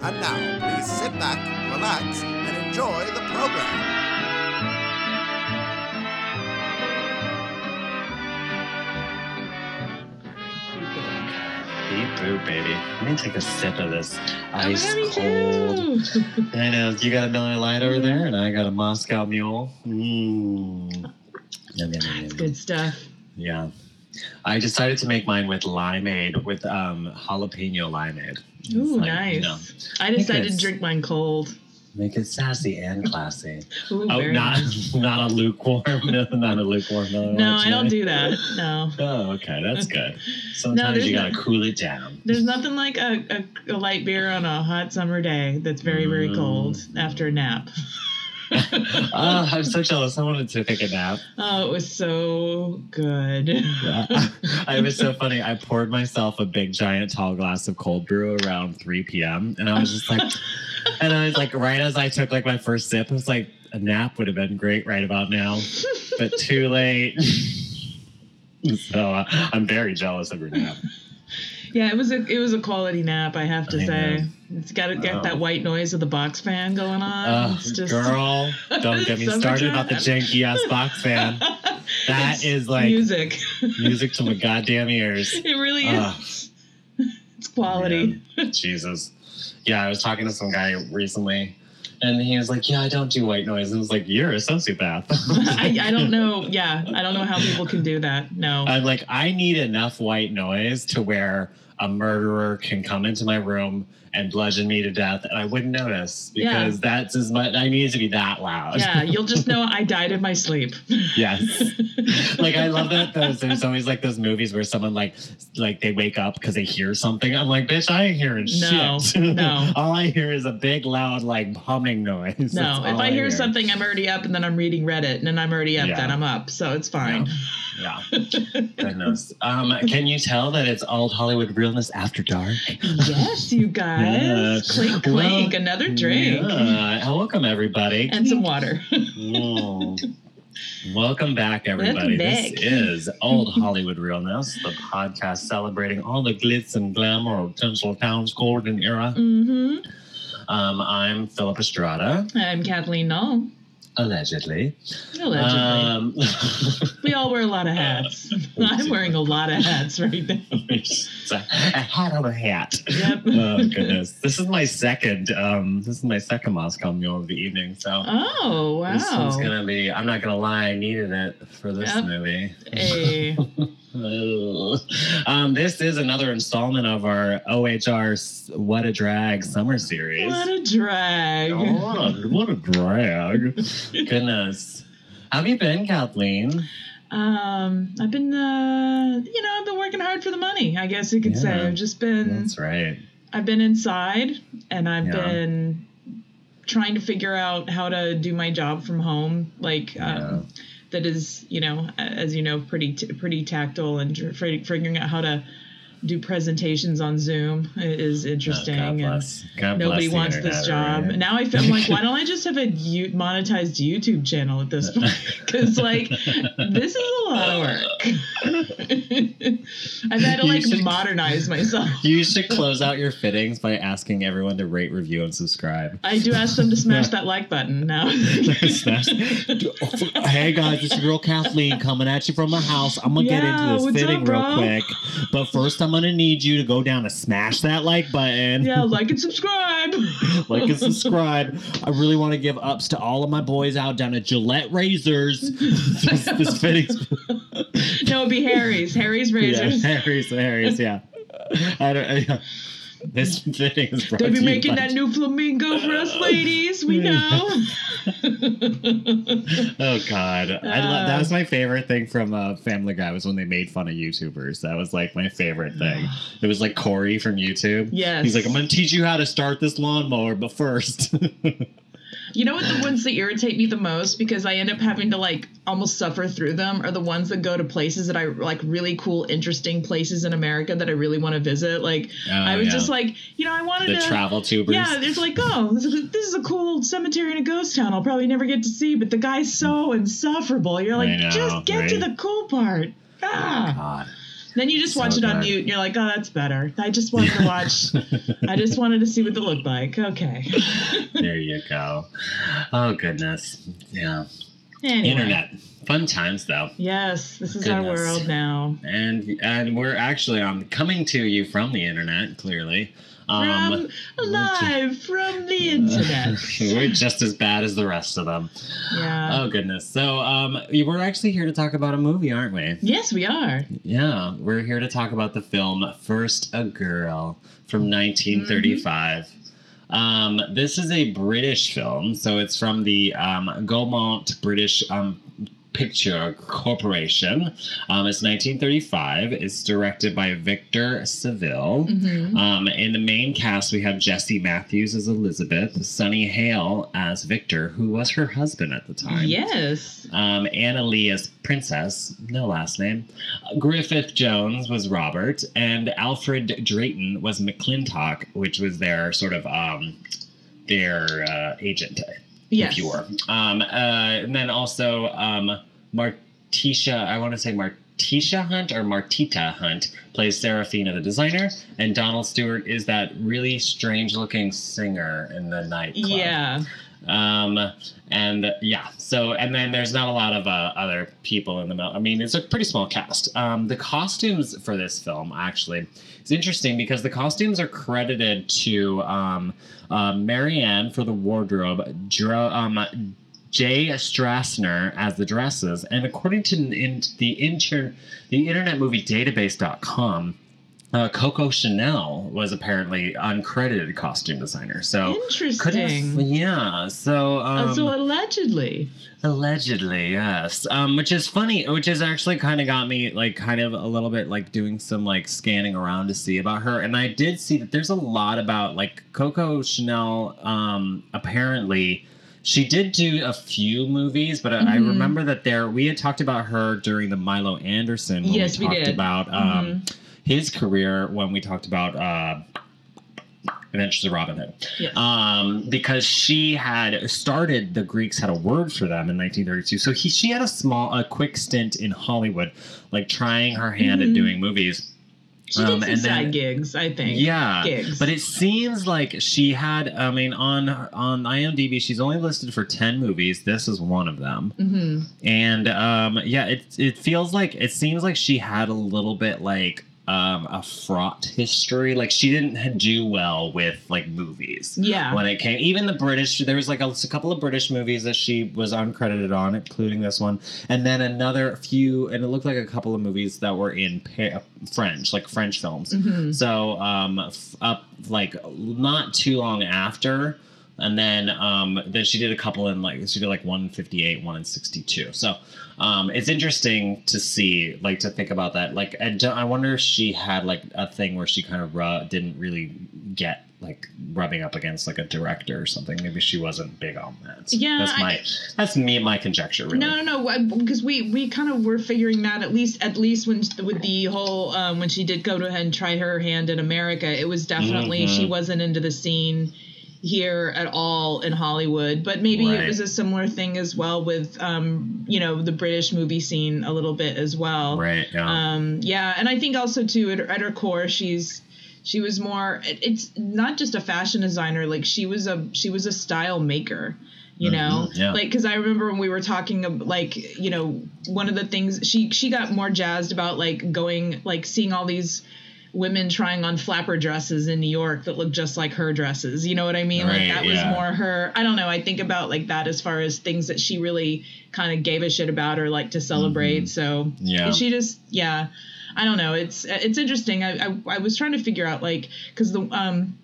And now, please sit back, relax, and enjoy the program. Deep brew, baby. Let me take a sip of this ice cold. I know you got a Miller Lite over there, and I got a Moscow Mule. Mmm. Yum, yum, yum, yum. Good stuff. Yeah. I decided to make mine with limeade, with um, jalapeno limeade. Ooh, like, nice. you know, I decided to drink mine cold. make it sassy and classy. Ooh, Oh, not nice. not a lukewarm, not a lukewarm. No, Lite I don't do that. No. Oh, okay, that's good. Sometimes there's you gotta no- cool it down. There's nothing like a, a, a light beer on a hot summer day that's very, very Mm. cold after a nap. Oh, I'm so jealous. I wanted to take a nap. Oh, it was so good. it was so funny. I poured myself a big, giant, tall glass of cold brew around 3 p.m. And I was just like, and I was like, right as I took like my first sip, I was like, a nap would have been great right about now, but too late. so uh, I'm very jealous of your nap. Yeah, it was a it was a quality nap, I have to I say. know. It's got to get Oh. that white noise of the box fan going on. Oh, it's just girl, don't get me started about the janky ass box fan. That It's is like music. music to my goddamn ears. it really Ugh. is. It's quality. Oh, man, Jesus. Yeah, I was talking to some guy recently, and he was like, "Yeah, I don't do white noise." And I was like, "You're a sociopath." I, I don't know. Yeah, I don't know how people can do that. No. I'm like, I need enough white noise to where a murderer can come into my room and bludgeon me to death, and I wouldn't notice Yeah. because that's as much. I need it to be that loud. yeah, you'll just know I died in my sleep. yes. like I love that those there's always like those movies where someone like like they wake up because they hear something. I'm like, bitch, I ain't hearing No, shit. no. all I hear is a big loud like humming noise. No, if all I hear something, I'm already up, and then I'm reading Reddit, and then I'm already up, Yeah. then I'm up. So it's fine. Yeah. Goodness. Um, can you tell that it's old Hollywood realness after dark? yes, you guys. Yes. Clink, Well. Another drink. Yeah. Welcome everybody. And some water. Welcome back, everybody. Welcome This is Old Hollywood Realness, the podcast celebrating all the glitz and glamour of Tinseltown's golden era. mm-hmm. Um, I'm Philip Estrada, I'm Kathleen Null. Allegedly. Allegedly. Um, we all wear a lot of hats. I'm wearing a lot of hats right now. a hat on a hat. Yep. oh goodness! This is my second. Um, this is my second Moscow Mule of the evening. So Oh, wow. this one's gonna be. I'm not gonna lie. I needed it for this Yep. movie. Hey. Um, this is another installment of our OHR What a Drag summer series. What a drag. Oh, what, a, drag! Goodness. How have you been, Kathleen? Um, I've been, uh, you know, I've been working hard for the money. I guess you could say I've just been, That's right. I've been inside, and I've Yeah. been trying to figure out how to do my job from home. Like, Yeah. um, that is, you know, as you know, pretty t- pretty tactile, and figuring out how to do presentations on Zoom is interesting. Oh, God. God Nobody wants this job. right? Now I feel I'm like, why don't I just have a U- monetized YouTube channel at this point? Because like, this is a lot of work. I've had to You like should- modernize myself. You should close out your fittings by asking everyone to rate, review, and subscribe. I do ask them to smash that like button now. Smash- hey guys, it's your girl Kathleen coming at you from my house. I'm gonna Yeah, get into this fitting up, real quick, but first I'm gonna need you to go down and smash that like button. yeah, like and subscribe. like and subscribe. I really want to give ups to all of my boys out down at Gillette Razors. this, this fittings, no, it'd be Harry's. Harry's Razors. yeah. Harry's, Harry's, yeah. I don't. I, this fitting is brought They to be making that new flamingo for us ladies. We know. Oh God, I lo- Uh, that was my favorite thing from uh, Family Guy was when they made fun of YouTubers. That was like my favorite thing. It was like Corey from YouTube. Yes. He's like, I'm gonna teach you how to start this lawnmower, but first. You know what the ones that irritate me the most because I end up having to like almost suffer through them are the ones that go to places that I like really cool, interesting places in America that I really want to visit. Like Oh, I was yeah. just like, you know, I wanted The to travel tubers. Yeah, there's like, oh, this is, this is a cool cemetery in a ghost town. I'll probably never get to see, but the guy's so insufferable. You're like, know, just get to the cool part. Ah. God. And then you just So watch it on mute and you're like, oh, that's better. I just wanted to watch. I just wanted to see what it looked like. Okay. there you go. Oh goodness. Yeah. Anyway. Internet. Fun times though. Yes, this is our world now. And and we're actually um coming to you from the internet, clearly. Um From live from the internet. we're just as bad as the rest of them. Yeah. Oh goodness. So um we're actually here to talk about a movie, aren't we? Yes, we are. Yeah, we're here to talk about the film First a Girl from 1935. Um, this is a British film, so it's from the um, Gaumont British um, Picture Corporation. Um, it's 1935. It's directed by Victor Saville. Mhm. Um, in the main cast, we have Jessie Matthews as Elizabeth, Sonny Hale as Victor, who was her husband at the time Yes. um, Anna Lee as Princess, no last name. Griffith Jones was Robert, and Alfred Drayton was McClintock, which was their sort of um, their uh, agent, Yes. if you were. Um, uh, and then also um, Martisha, I want to say Martisha Hunt or Martita Hunt plays Seraphina the designer, and Donald Stewart is that really strange looking singer in the nightclub. Yeah. Um, and yeah, so and then there's not a lot of uh, other people in the middle. I mean, it's a pretty small cast. Um, the costumes for this film actually is interesting because the costumes are credited to um, uh, Marianne for the wardrobe, Dro- um, Jay Strassner as the dresses, and according to in, the inter- the Internet Movie Database.com. Uh, Coco Chanel was apparently uncredited costume designer. So could have, Interesting. yeah. So, um, Oh, so allegedly. allegedly, yes. Um, which is funny. Which has actually kind of got me like kind of a little bit like doing some like scanning around to see about her, and I did see that there's a lot about like Coco Chanel. Um, apparently. She did do a few movies, but I I remember that there we had talked about her during the Milo Anderson. When Yes, we we talked did. about um, his career when we talked about uh, Adventures of Robin Hood Yes. um, because she had started the Greeks had a word for them in 1932. So he, she had a small, a quick stint in Hollywood, like trying her hand Mhm. at doing movies. she did um, some and then- gigs, I think. Yeah, Gigs. but it seems like she had. I mean, on on IMDb, she's only listed for 10 movies. This is one of them, hmm and um, yeah, it it feels like it seems like she had a little bit like. Um, a fraught history. Like she didn't do well with like movies Yeah. when it came. Even the British, there was like a, a couple of British movies that she was uncredited on, including this one, and then another few, and it looked like a couple of movies that were in pa- French, like French films. Mhm. So um, f- up like not too long after. And then, um, then she did a couple in like she did like one fifty eight, one in sixty two. So, um, it's interesting to see, like, to think about that. Like, I, I wonder if she had like a thing where she kind of ru- didn't really get like rubbing up against like a director or something. Maybe she wasn't big on that. Yeah, that's my I- that's me my conjecture. Really. No, no, no. Because we we kind of were figuring that at least at least when with the whole um, when she did go to and try her hand in America, it was definitely Mhm. she wasn't into the scene here at all in Hollywood. But maybe it was a similar thing as well with um, you know the British movie scene a little bit as well. Right. Yeah. Um, yeah, and I think also too at, at her core, she's she was more. It, it's not just a fashion designer. Like she was a she was a style maker. You know, Mhm, yeah. like because I remember when we were talking, like you know, one of the things she she got more jazzed about like going like seeing all these women trying on flapper dresses in New York that look just like her dresses. You know what I mean? Right, like that was more her. I don't know. I think about like that as far as things that she really kind of gave a shit about or like to celebrate. So Mm-hmm. Yeah. she just yeah. I don't know. It's it's interesting. I I, I was trying to figure out like because the um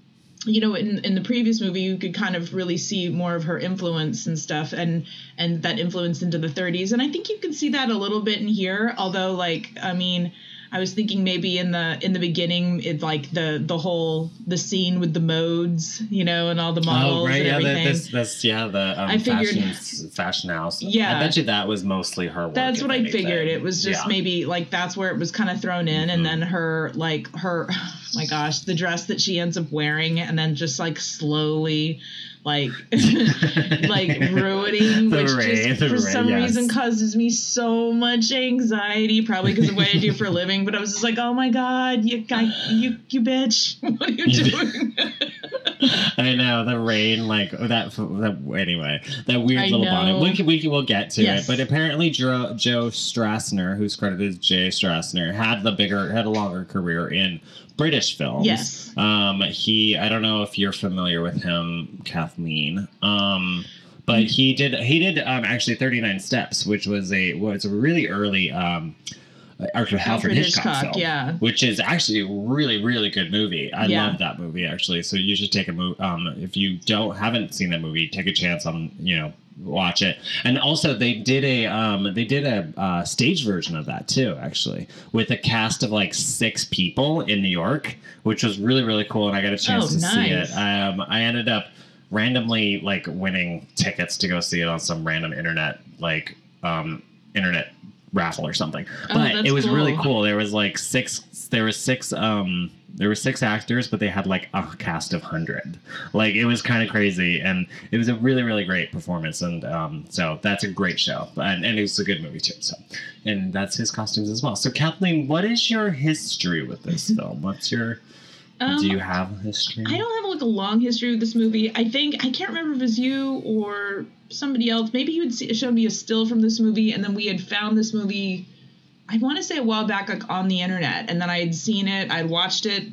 you know in, in the previous movie you could kind of really see more of her influence and stuff and and that influence into the 30s and i think you can see that a little bit in here although like i mean I was thinking maybe in the in the bening, it like the the whole the scene with the modes, you know, and all the models Oh right, and yeah, everything. that, this, this, yeah, the um, I figured- fashion, fashion house. Yeah. I bet you that was mostly her. Work, that's what I anything. figured. It was just Yeah. maybe like that's where it was kind of thrown in, and Mhm. then her like her, my gosh, the dress that she ends up wearing, and then just like slowly, like like ruining, The which just for some yes. reason causes me so much anxiety. Probably because of what I do for a living, but I was just like, oh my god, you guy, you you bitch, what are You- doing? I know the rain, like that. that anyway, that weird I little know. bonnet. We can, we can, we'll get to Yes. it, but apparently Joe, Joe Strassner, who's credited as Jay Strassner, had the bigger, had a longer career in British films. Yes. Um, he, I don't know if you're familiar with him, Kathleen. Um, but he did, he did um, actually 39 Steps, which was a was a really early um, Alfred, Alfred Alfred Hitchcock, Hitchcock, film, yeah. which is actually a really really good movie. I Yeah. love that movie actually. So you should take a movie. Um, if you don't haven't seen that movie, take a chance on you know watch it. And also they did a um, they did a uh, stage version of that too actually with a cast of like six people in New York, which was really really cool. And I got a chance Oh, to see it. Um, I ended up randomly like winning tickets to go see it on some random internet like um, internet raffle or something. Oh, But it was really cool. cool. There was like six. There was six. Um, there were six actors, but they had like a cast of hundred. Like it was kind of crazy, and it was a really, really great performance. And um, so that's a great show, and, and it was a good movie too. So, and that's his costumes as well. So Kathleen, what is your history with this film? What's your? Um, do you have a history? I don't have a long history with this movie. I think I can't remember if it was you or somebody else. Maybe you had showed me a still from this movie, and then we had found this movie. I want to say a while back, like on the internet, and then I had seen it, I'd watched it,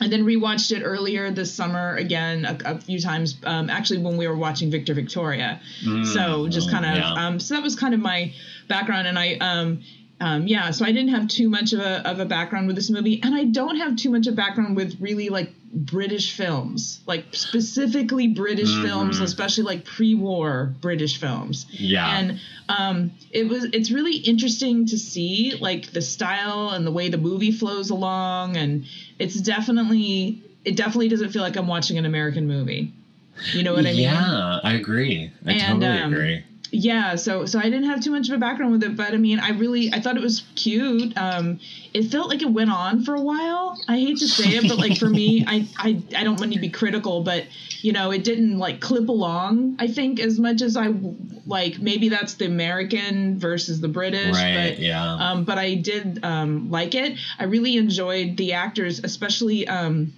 and then rewatched it earlier this summer again a, a few times. Um, actually, when we were watching Victor Victoria, so just Mm, kind of yeah. um, so that was kind of my background, and I um, um, yeah, so I didn't have too much of a, of a background with this movie, and I don't have too much of a background with really like British films, like specifically British Mhm. films, especially like pre-war British films. Yeah. And um, it was it's really interesting to see like the style and the way the movie flows along, and it's definitely it definitely doesn't feel like I'm watching an American movie. You know what I mean? Yeah, I agree. I And, totally um, agree. Yeah so so i didn't have too much of a background with it but i mean i really i thought it was cute um it felt like it went on for a while i hate to say it but like for me i i, I don't want to be critical but you know it didn't like clip along i think as much as i like maybe that's the american versus the british Right. but yeah. um, but I did um, like it. I really enjoyed the actors, especially um,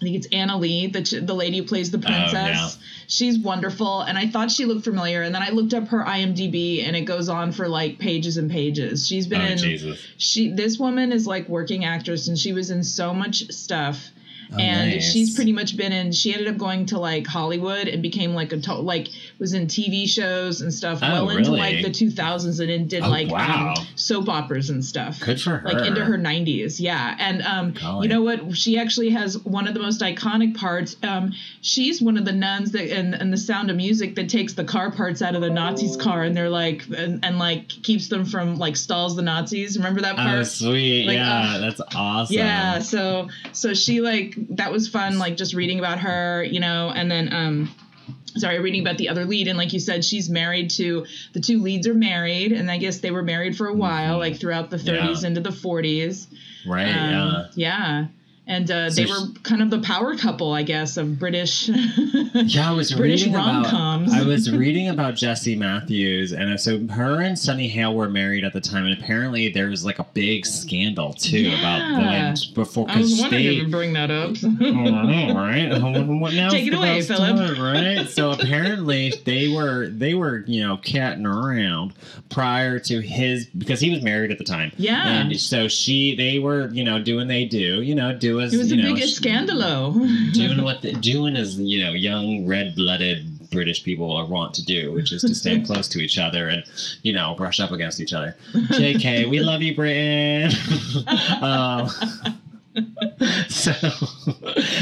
I think it's Anna Lee, the ch- the lady who plays the oh, princess. yeah. She's wonderful, and I thought she looked familiar. And then I looked up her IMDb, and it goes on for like pages and pages. She's oh, been oh in Jesus. she. This woman is like working actress, and she was in so much stuff. Oh, and nice. she's pretty much been in. She ended up going to like Hollywood and became like a to- like was in TV shows and stuff. Oh, well into like the 2000s and then did Oh, like wow. um, soap operas and stuff Good for her. like into her 90s yeah and um you know what she actually has one of the most iconic parts um she's one of the nuns that in, in the sound of music that takes the car parts out of the nazis car and they're like and, and like keeps them from like stalls the nazis remember that part Oh, sweet. Like, yeah, uh, that's awesome. yeah so so she like that was fun like just reading about her you know and then um sorry reading about the other lead and like you said she's married to the two leads are married and i guess they were married for a while Mhm. like throughout the Yeah. 30s into the 40s Right. um, yeah. yeah. And uh, So they were kind of the power couple, I guess, of British. Yeah, I was British reading about. rom-coms. I was reading about Jessie Matthews, and so her and Sonny Hale were married at the time, and apparently there was like a big scandal too about when before I was wondering they. if you bring that up. I know, right? What now? Take it away, Philip. right? So apparently they were they were you know catting around prior to his because he was married at the time. Yeah. and so she they were you know doing they do you know do as it was the know, biggest scandalo. doing what the, doing as you know young red blooded British people are want to do, which is to stand close to each other and you know brush up against each other. Jk, we love you, Britain. um, so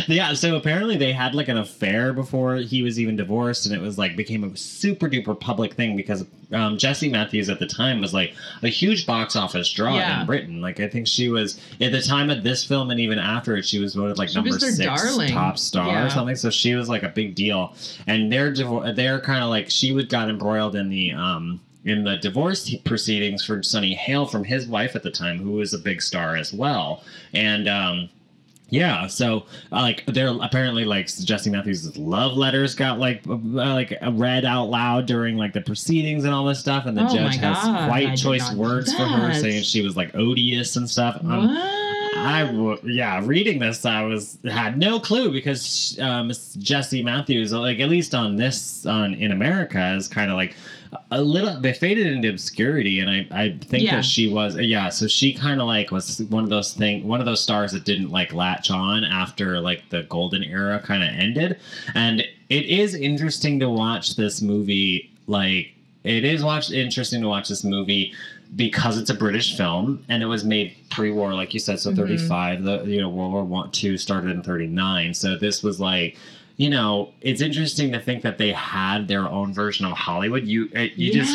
yeah, so apparently they had like an affair before he was even divorced, and it was like became a super duper public thing because um, Jessie Matthews at the time was like a huge box office draw Yeah. in Britain. Like I think she was at the time of this film, and even after it, she was voted like She number six darling. top star Yeah. or something. So she was like a big deal, and they're divor- they're kind of like she would got embroiled in the um in the divorce proceedings for Sonny Hale from his wife at the time, who was a big star as well, and um. Yeah, so uh, like there apparently like Jessie Matthews' love letters got like uh, like read out loud during like the proceedings and all this stuff, and the Oh judge has God, quite choice words for her, saying she was like odious and stuff. Um, I w- yeah, reading this, I was had no clue because um, Jessie Matthews, like at least on this on in America, is kind of like a little. They faded into obscurity, and I I think Yeah. that she was yeah. So she kind of like was one of those thing, one of those stars that didn't like latch on after like the golden era kind of ended, and it is interesting to watch this movie. Like it is watch interesting to watch this movie because it's a British film and it was made pre-war, like you said. So Mhm. 35, the you know World War One, two started in 39. So this was like, you know, it's interesting to think that they had their own version of Hollywood. You it, you just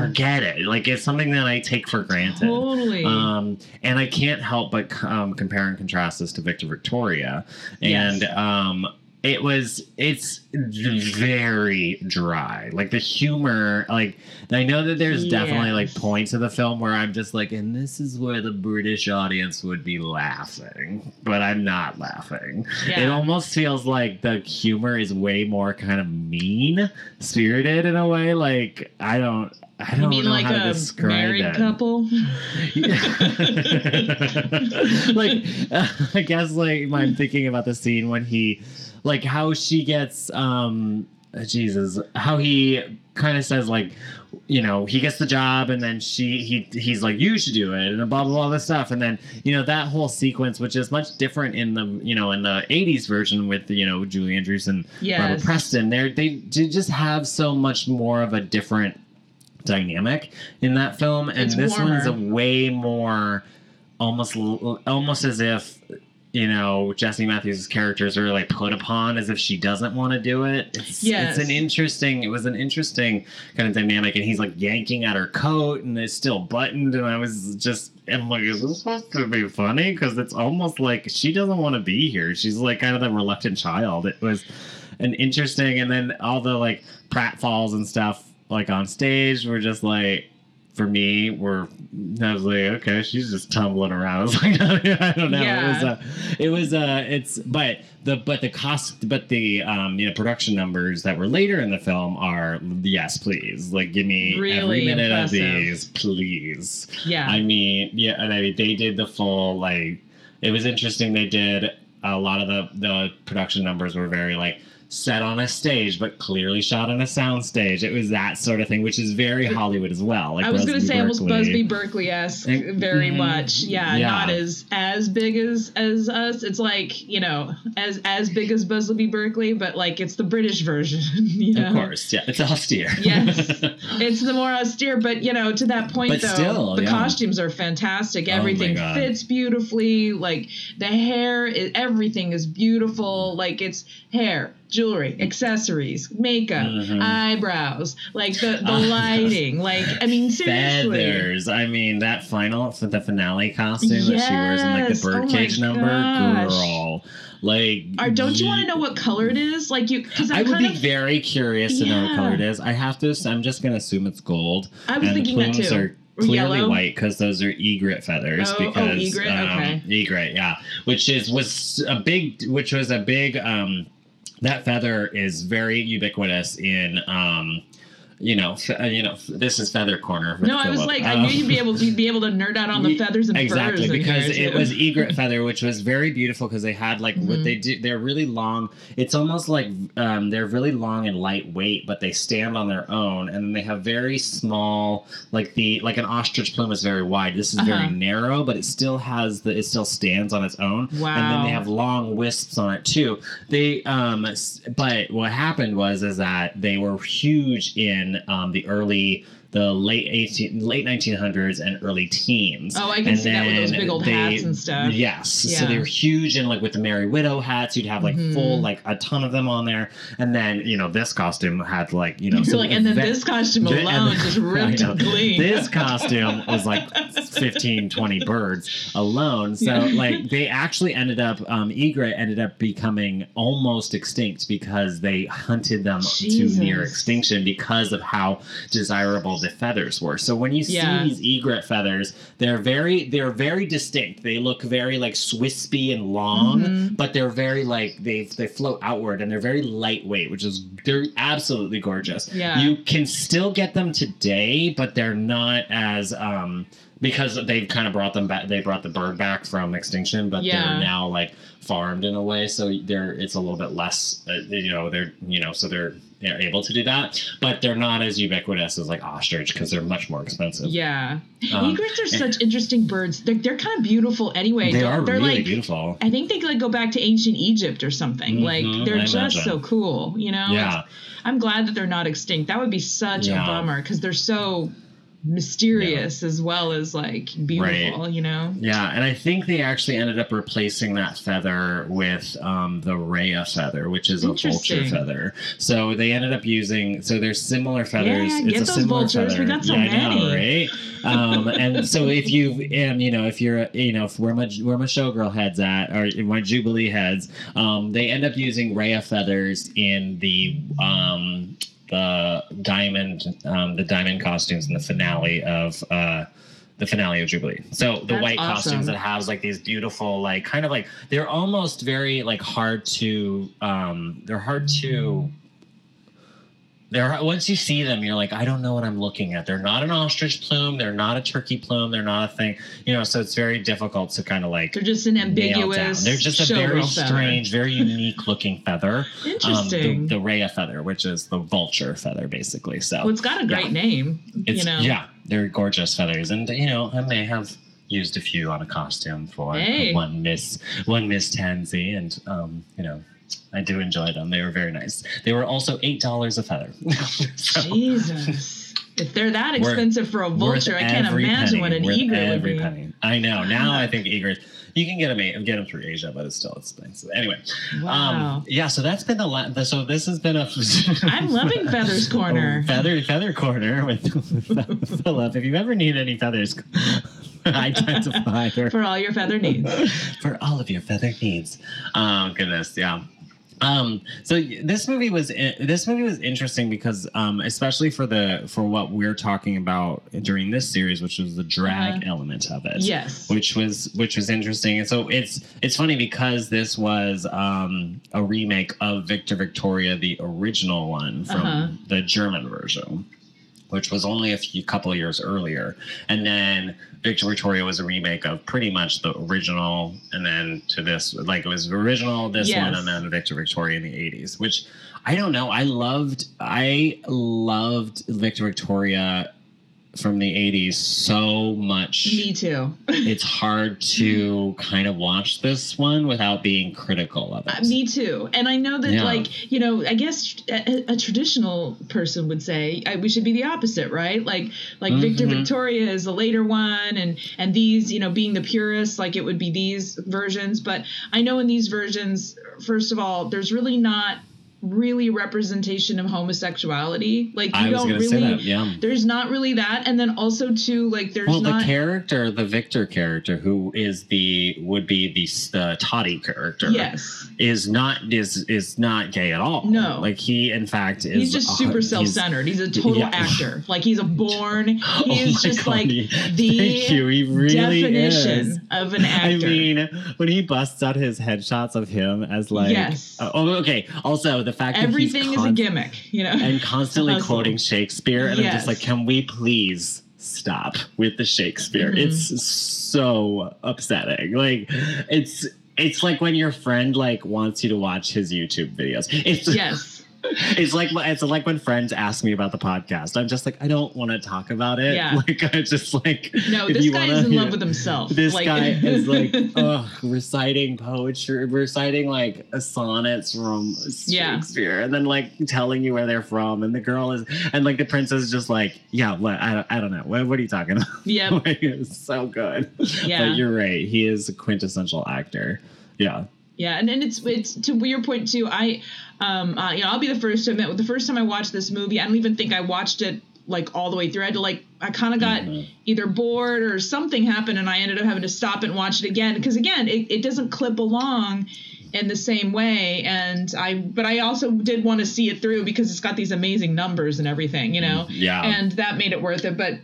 forget it. Like it's something that I take for granted. Totally. Um, and I can't help but um, compare and contrast this to Victor Victoria, and Yes. um, it was it's very dry. Like the humor, like I know that there's definitely like points of the film where I'm just like, and this is where the British audience would be laughing, but I'm not laughing. It almost feels like the humor is way more kind of mean spirited in a way. Like I don't. I don't you mean know like how to a describe married it. couple? like uh, I guess like I'm thinking about the scene when he like how she gets um Jesus how he kind of says like you know he gets the job and then she he he's like you should do it and blah blah blah this stuff. And then you know that whole sequence which is much different in the you know in the 80s version with you know Julie Andrews and Robert Preston they they just have so much more of a different dynamic in that film. And It's this one's a way more almost almost as if you know Jessie Matthews' characters are like put upon as if she doesn't want to do it. It's, Yes. it's an interesting. It was an interesting kind of dynamic, and he's like yanking at her coat, and it's still buttoned, and I was just. I'm like, is this supposed to be funny? Because it's almost like she doesn't want to be here. She's like kind of the reluctant child. It was an interesting, and then all the like pratfalls and stuff like on stage were just like for me were I was like okay she's just tumbling around I was like I don't know it was Yeah. uh it was uh it's but the but the cost but the um you know production numbers that were later in the film are yes please like give me every minute impressive. of these please Yeah. I mean, yeah, and I mean, they did the full like. It was interesting. They did a lot of the the production numbers were very like set on a stage, but clearly shot on a sound stage. It was that sort of thing, which is very Hollywood as well. Like I was going to say almost Berkeley. Busby Berkeley esque, very mhm. much. Yeah, Yeah. not as as big as as us. It's like you know as as big as Busby Berkeley, but like it's the British version. you know? Of course, yeah, it's austere. Yes. it's the more austere, but you know, to that point But though, still, the yeah. costumes are fantastic. Oh Everything God. fits beautifully. Like the hair, is, everything is beautiful. Like it's hair, jewelry, accessories, makeup, Mhm. eyebrows, like the the lighting. Like I mean, seriously. Feathers. I mean, that final, the finale costume that she wears in like Yes. the Oh birdcage number, gosh. girl. Like, Or don't you want to know what color it is? Like you, because I would be of. very curious to know what color it is. I have to. I'm just gonna assume it's gold. I was and thinking the that plumes too. are clearly Yellow? white because those are egret feathers. Oh, oh, because egret, um, okay. egret, yeah, which is was a big, which was a big. um That feather is very ubiquitous in. um you know, uh, you know, this is feather corner. No, I was like, I Um, knew you'd be able to be able to nerd out on the feathers and exactly furs because it was egret feather which was very beautiful because they had like what Mhm. they do they're really long it's almost like um, they're really long and lightweight but they stand on their own and then they have very small like the like an ostrich plume is very wide this is very Uh-huh. narrow but it still has the it still stands on its own Wow. and then they have long wisps on it too they um but what happened was is that they were huge in in um, the early the late 18 late 1900s and early teens. Oh, I can And see that with those big old they- hats and stuff. Yes. So they were huge and like with the Merry Widow hats, you'd have like Mhm. full like a ton of them on there. And then, you know, this costume had like, you know, like, and then this costume alone just ripped clean. This costume was like 15, 20 birds alone. So Yeah. like they actually ended up um egret ended up becoming almost extinct because they hunted them to near extinction because of how desirable the feathers were. So when you see Yeah. these egret feathers, they're very they're very distinct. They look very like wispy and long, Mhm. but they're very like they they float outward and they're very lightweight, which is they're absolutely gorgeous. Yeah. You can still get them today, but they're not as um because they've kind of brought them back they brought the bird back from extinction, but Yeah. they're now like farmed in a way so they're it's a little bit less uh, you know they're you know so they're they're able to do that but they're not as ubiquitous as like ostrich because they're much more expensive Yeah. Um, Egrets are such interesting birds. They're, they're kind of beautiful anyway. they They're- they're really like, beautiful I think they like go back to ancient Egypt or something. Mhm, like they're I just imagine. so cool, you know? yeah I'm glad that they're not extinct. That would be such Yeah. a bummer because they're so mysterious as well as like beautiful, you know? Yeah, and I think they actually ended up replacing that feather with um, the Rhea feather, which is a vulture feather. So they ended up using so there's similar feathers. Yeah, it's get a those similar vultures. We feather. got so yeah, I know, right? Um, and so if you and you know if you're you know if where my where my showgirl heads at or my Jubilee heads, um, they end up using Rhea feathers in the um, the diamond um, the diamond costumes in the finale of. Uh, the finale of Jubilee. So the That's white awesome. costumes that has like these beautiful, like kind of like they're almost very like hard to um they're hard to they're once you see them, you're like, I don't know what I'm looking at. They're not an ostrich plume, they're not a turkey plume, they're not a thing, you know. So it's very difficult to kind of like They're just an ambiguous. They're just a very strange, very unique looking feather. Um, Interesting. the, the Rhea feather, which is the vulture feather, basically. So well, it's got a great Yeah. name. it's you know? yeah, they're gorgeous feathers, and you know I may have used a few on a costume for Hey. one Miss one Miss Tansy, and um, you know I do enjoy them. They were very nice. They were also eight dollars a feather. So, Jesus. If they're that expensive for a vulture, I can't imagine penny, what an egret would be. penny. I know. Now I think egrets. You can get them get them through Asia, but it's still expensive. Anyway, Wow. um, yeah. So that's been the la- so this has been a. I'm loving Feathers Corner. Feather feather corner with Philip. If you ever need any feathers identified or for all your feather needs. for all of your feather needs. Oh goodness, yeah. Um, so this movie was this movie was interesting because um, especially for the for what we're talking about during this series, which was the drag Uh-huh. element of it Yes. which was which was interesting. And so it's it's funny because this was um, a remake of Victor Victoria, the original one from Uh-huh. the German version, which was only a few couple of years earlier, and then Victor Victoria was a remake of pretty much the original, and then to this like it was the original, this Yes. one, and then Victor Victoria in the '80s, which. I don't know. I loved I loved Victor Victoria from the 80s so much Me too. it's hard to kind of watch this one without being critical of it. Uh. Me too. And I know that, Yeah. like, you know, I guess a, a traditional person would say I, we should be the opposite, right? Like, like Victor Mhm. Victoria is the later one, and and these, you know, being the purest, like it would be these versions. But I know in these versions, first of all, there's really not really representation of homosexuality. Like, you don't really. that, yeah. There's not really that, and then also too, like, there's Well, not. the character, the Victor character, who is the would be the the Toddy character, yes. is not is is not gay at all. No. like he in fact is. He's just super he's- self-centered. He's, a total yeah. actor. Like he's a born. He Oh is my just God, like he- the. He really definition is. of an actor. I mean, when he busts out his headshots of him as like, Yes. uh, oh, okay. Also, the fact everything that he's is a gimmick. You know. and constantly quoting Shakespeare, and I'm just like, can we please stop with the Shakespeare? Mhm. It's so upsetting. Like, it's it's like when your friend like wants you to watch his YouTube videos. It's yes. it's like it's like when friends ask me about the podcast. I'm just like, I don't want to talk about it. Yeah. Like I just like No, this guy wanna- is in love yeah. with himself. This Like- guy is like, reciting poetry, reciting like sonnets from Yeah. Shakespeare, and then like telling you where they're from. And the girl is, and like the princess is just like, yeah, what? I don't, I don't know. What, what are you talking about? Yeah. like, it's so good. Yeah. But you're right. He is a quintessential actor. Yeah. Yeah, and, and it's it's to your point too. I, um, uh, you know, I'll be the first to admit. The first time I watched this movie, I don't even think I watched it like all the way through. I had to like, I kind of got Mhm. either bored or something happened, and I ended up having to stop and watch it again because again, it, it doesn't clip along in the same way. And I, but I also did want to see it through because it's got these amazing numbers and everything, you know. Yeah. And that made it worth it, but.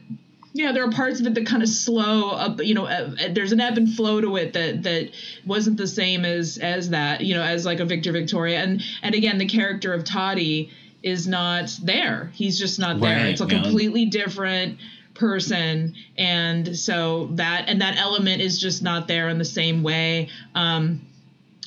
Yeah, there are parts of it that kind of slow up. You know, uh, uh, there's an ebb and flow to it that that wasn't the same as as that. You know, as like a Victor Victoria, and and again, the character of Toddy is not there. He's just not there. Right, it's a completely different person, and so that and that element is just not there in the same way. Um,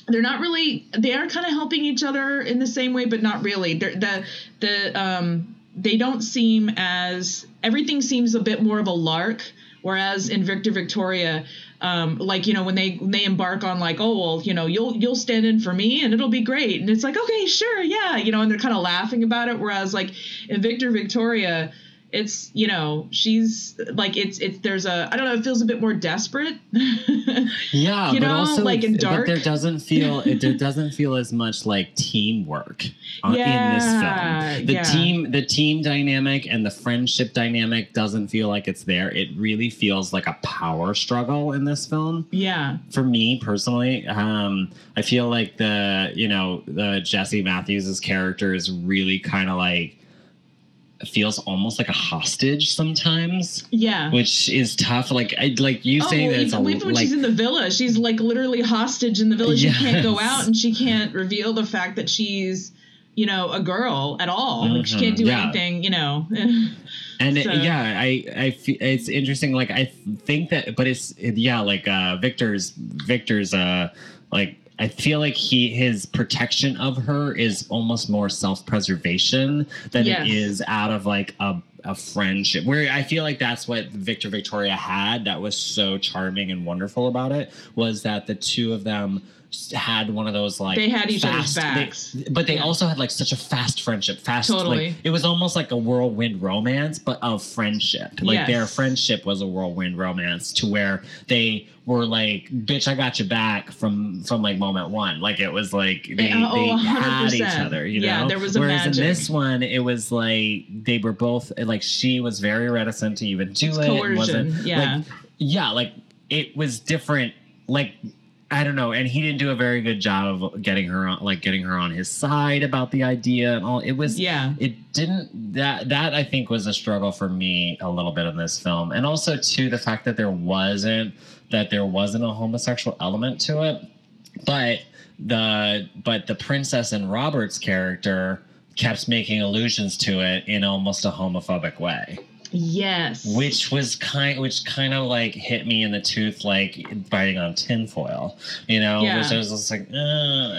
they're not really they are kind of helping each other in the same way but not really They're, the the um they don't seem as everything seems a bit more of a lark whereas in victor victoria um like you know when they when they embark on like oh well you know you'll you'll stand in for me and it'll be great. And it's like okay sure yeah you know and they're kind of laughing about it. Whereas like in victor victoria it's you know she's like it's it's there's a i don't know it feels a bit more desperate Yeah, You but also like in but Dark. there doesn't feel it there doesn't feel as much like teamwork uh, in this Yeah, film. The yeah. team the team dynamic and the friendship dynamic doesn't feel like it's there. It really feels like a power struggle in this film. yeah For me personally, um, I feel like the you know the Jessie Matthews's character is really kind of like feels almost like a hostage sometimes, yeah which is tough. Like I like you saying oh, that it's a even when like she's in the villa, she's like literally hostage in the villa. She can't go out and she can't reveal the fact that she's, you know, a girl at all. Like she can't do Mhm, yeah. anything, you know. and it- yeah i i fe- it's interesting like i think that but it's it- yeah like uh victor's victor's uh like i feel like he his protection of her is almost more self-preservation than Yes. it is out of like a a friendship where i feel like that's what victor victoria had that was so charming and wonderful about it was that the two of them had one of those like They had each other's fast- they- but they Yeah. also had like such a fast friendship fast Totally. like it was almost like a whirlwind romance but of friendship like their friendship was a whirlwind romance to where they were like bitch i got you back from from like moment one like it was like they, Yeah, oh, they had each other you know Yeah, there was a whereas magic. in this one it was like they were both like she was very reticent to even do It's it coercion, yeah. like yeah like it was different like I don't know, and he didn't do a very good job of getting her on, like getting her on his side about the idea and all. It was, Yeah. it didn't that that I think was a struggle for me a little bit in this film, and also too the fact that there wasn't that there wasn't a homosexual element to it, but the but the princess and Robert's character kept making allusions to it in almost a homophobic way yes. which was kind which kind of like hit me in the tooth like biting on tinfoil you know Yeah. which I was just like uh,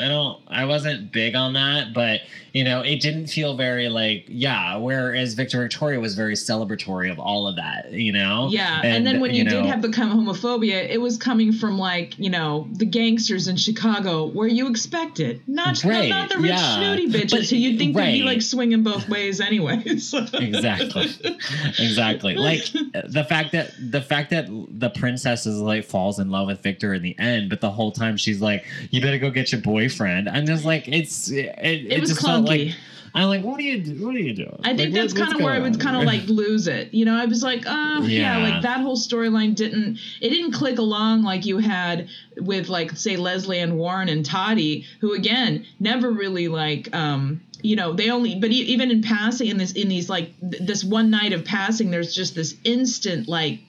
i don't i wasn't big on that but you know it didn't feel very like yeah whereas victor victoria was very celebratory of all of that you know Yeah, and, then when you, did know, have the come homophobia, it was coming from like you know the gangsters in Chicago, where you expect it, not Right, not the rich yeah. snooty bitches But- who you'd think would be right. like swinging both ways anyways. exactly exactly like the fact that the fact that the princess is like falls in love with victor in the end but the whole time she's like you better go get your boyfriend i'm just like it's it, it, was just felt like i'm like what are you do- what are you doing I think Like, that's what- kind of where I would kind of like lose it. You know, I was like, oh yeah, Yeah. like that whole storyline didn't it didn't click along like you had with like say Leslie and Warren and Toddy, who again never really like um you know they only but even in passing in this in these like th- this one night of passing there's just this instant like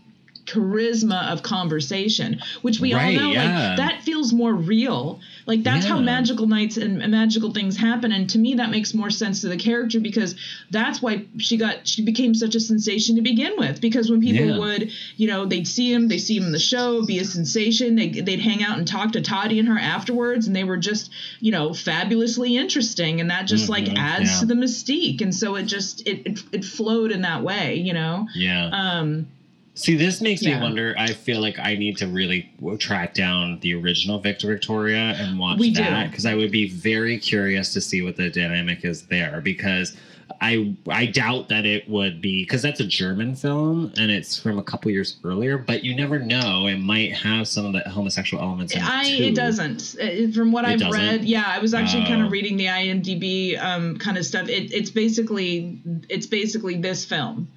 charisma of conversation, which we Right, all know yeah. like that feels more real. Like that's how magical nights and magical things happen. And to me, that makes more sense to the character because that's why she got she became such a sensation to begin with. Because when people Yeah. would, you know, they'd see him, they see him in the show, be a sensation. They they'd hang out and talk to Toddy and her afterwards, and they were just, you know, fabulously interesting, and that just like Mhm, adds yeah. to the mystique. And so it just it it, it flowed in that way, you know. Yeah. Um, See, this makes Yeah. me wonder. I feel like I need to really track down the original Victor Victoria and watch We that because I would be very curious to see what the dynamic is there. Because I I doubt that it would be because that's a German film and it's from a couple years earlier. But you never know; it might have some of the homosexual elements. In I it, it doesn't. Uh, From what It I've doesn't? read, yeah, I was actually kind Oh. of reading the IMDb um, kind of stuff. It, it's basically it's basically this film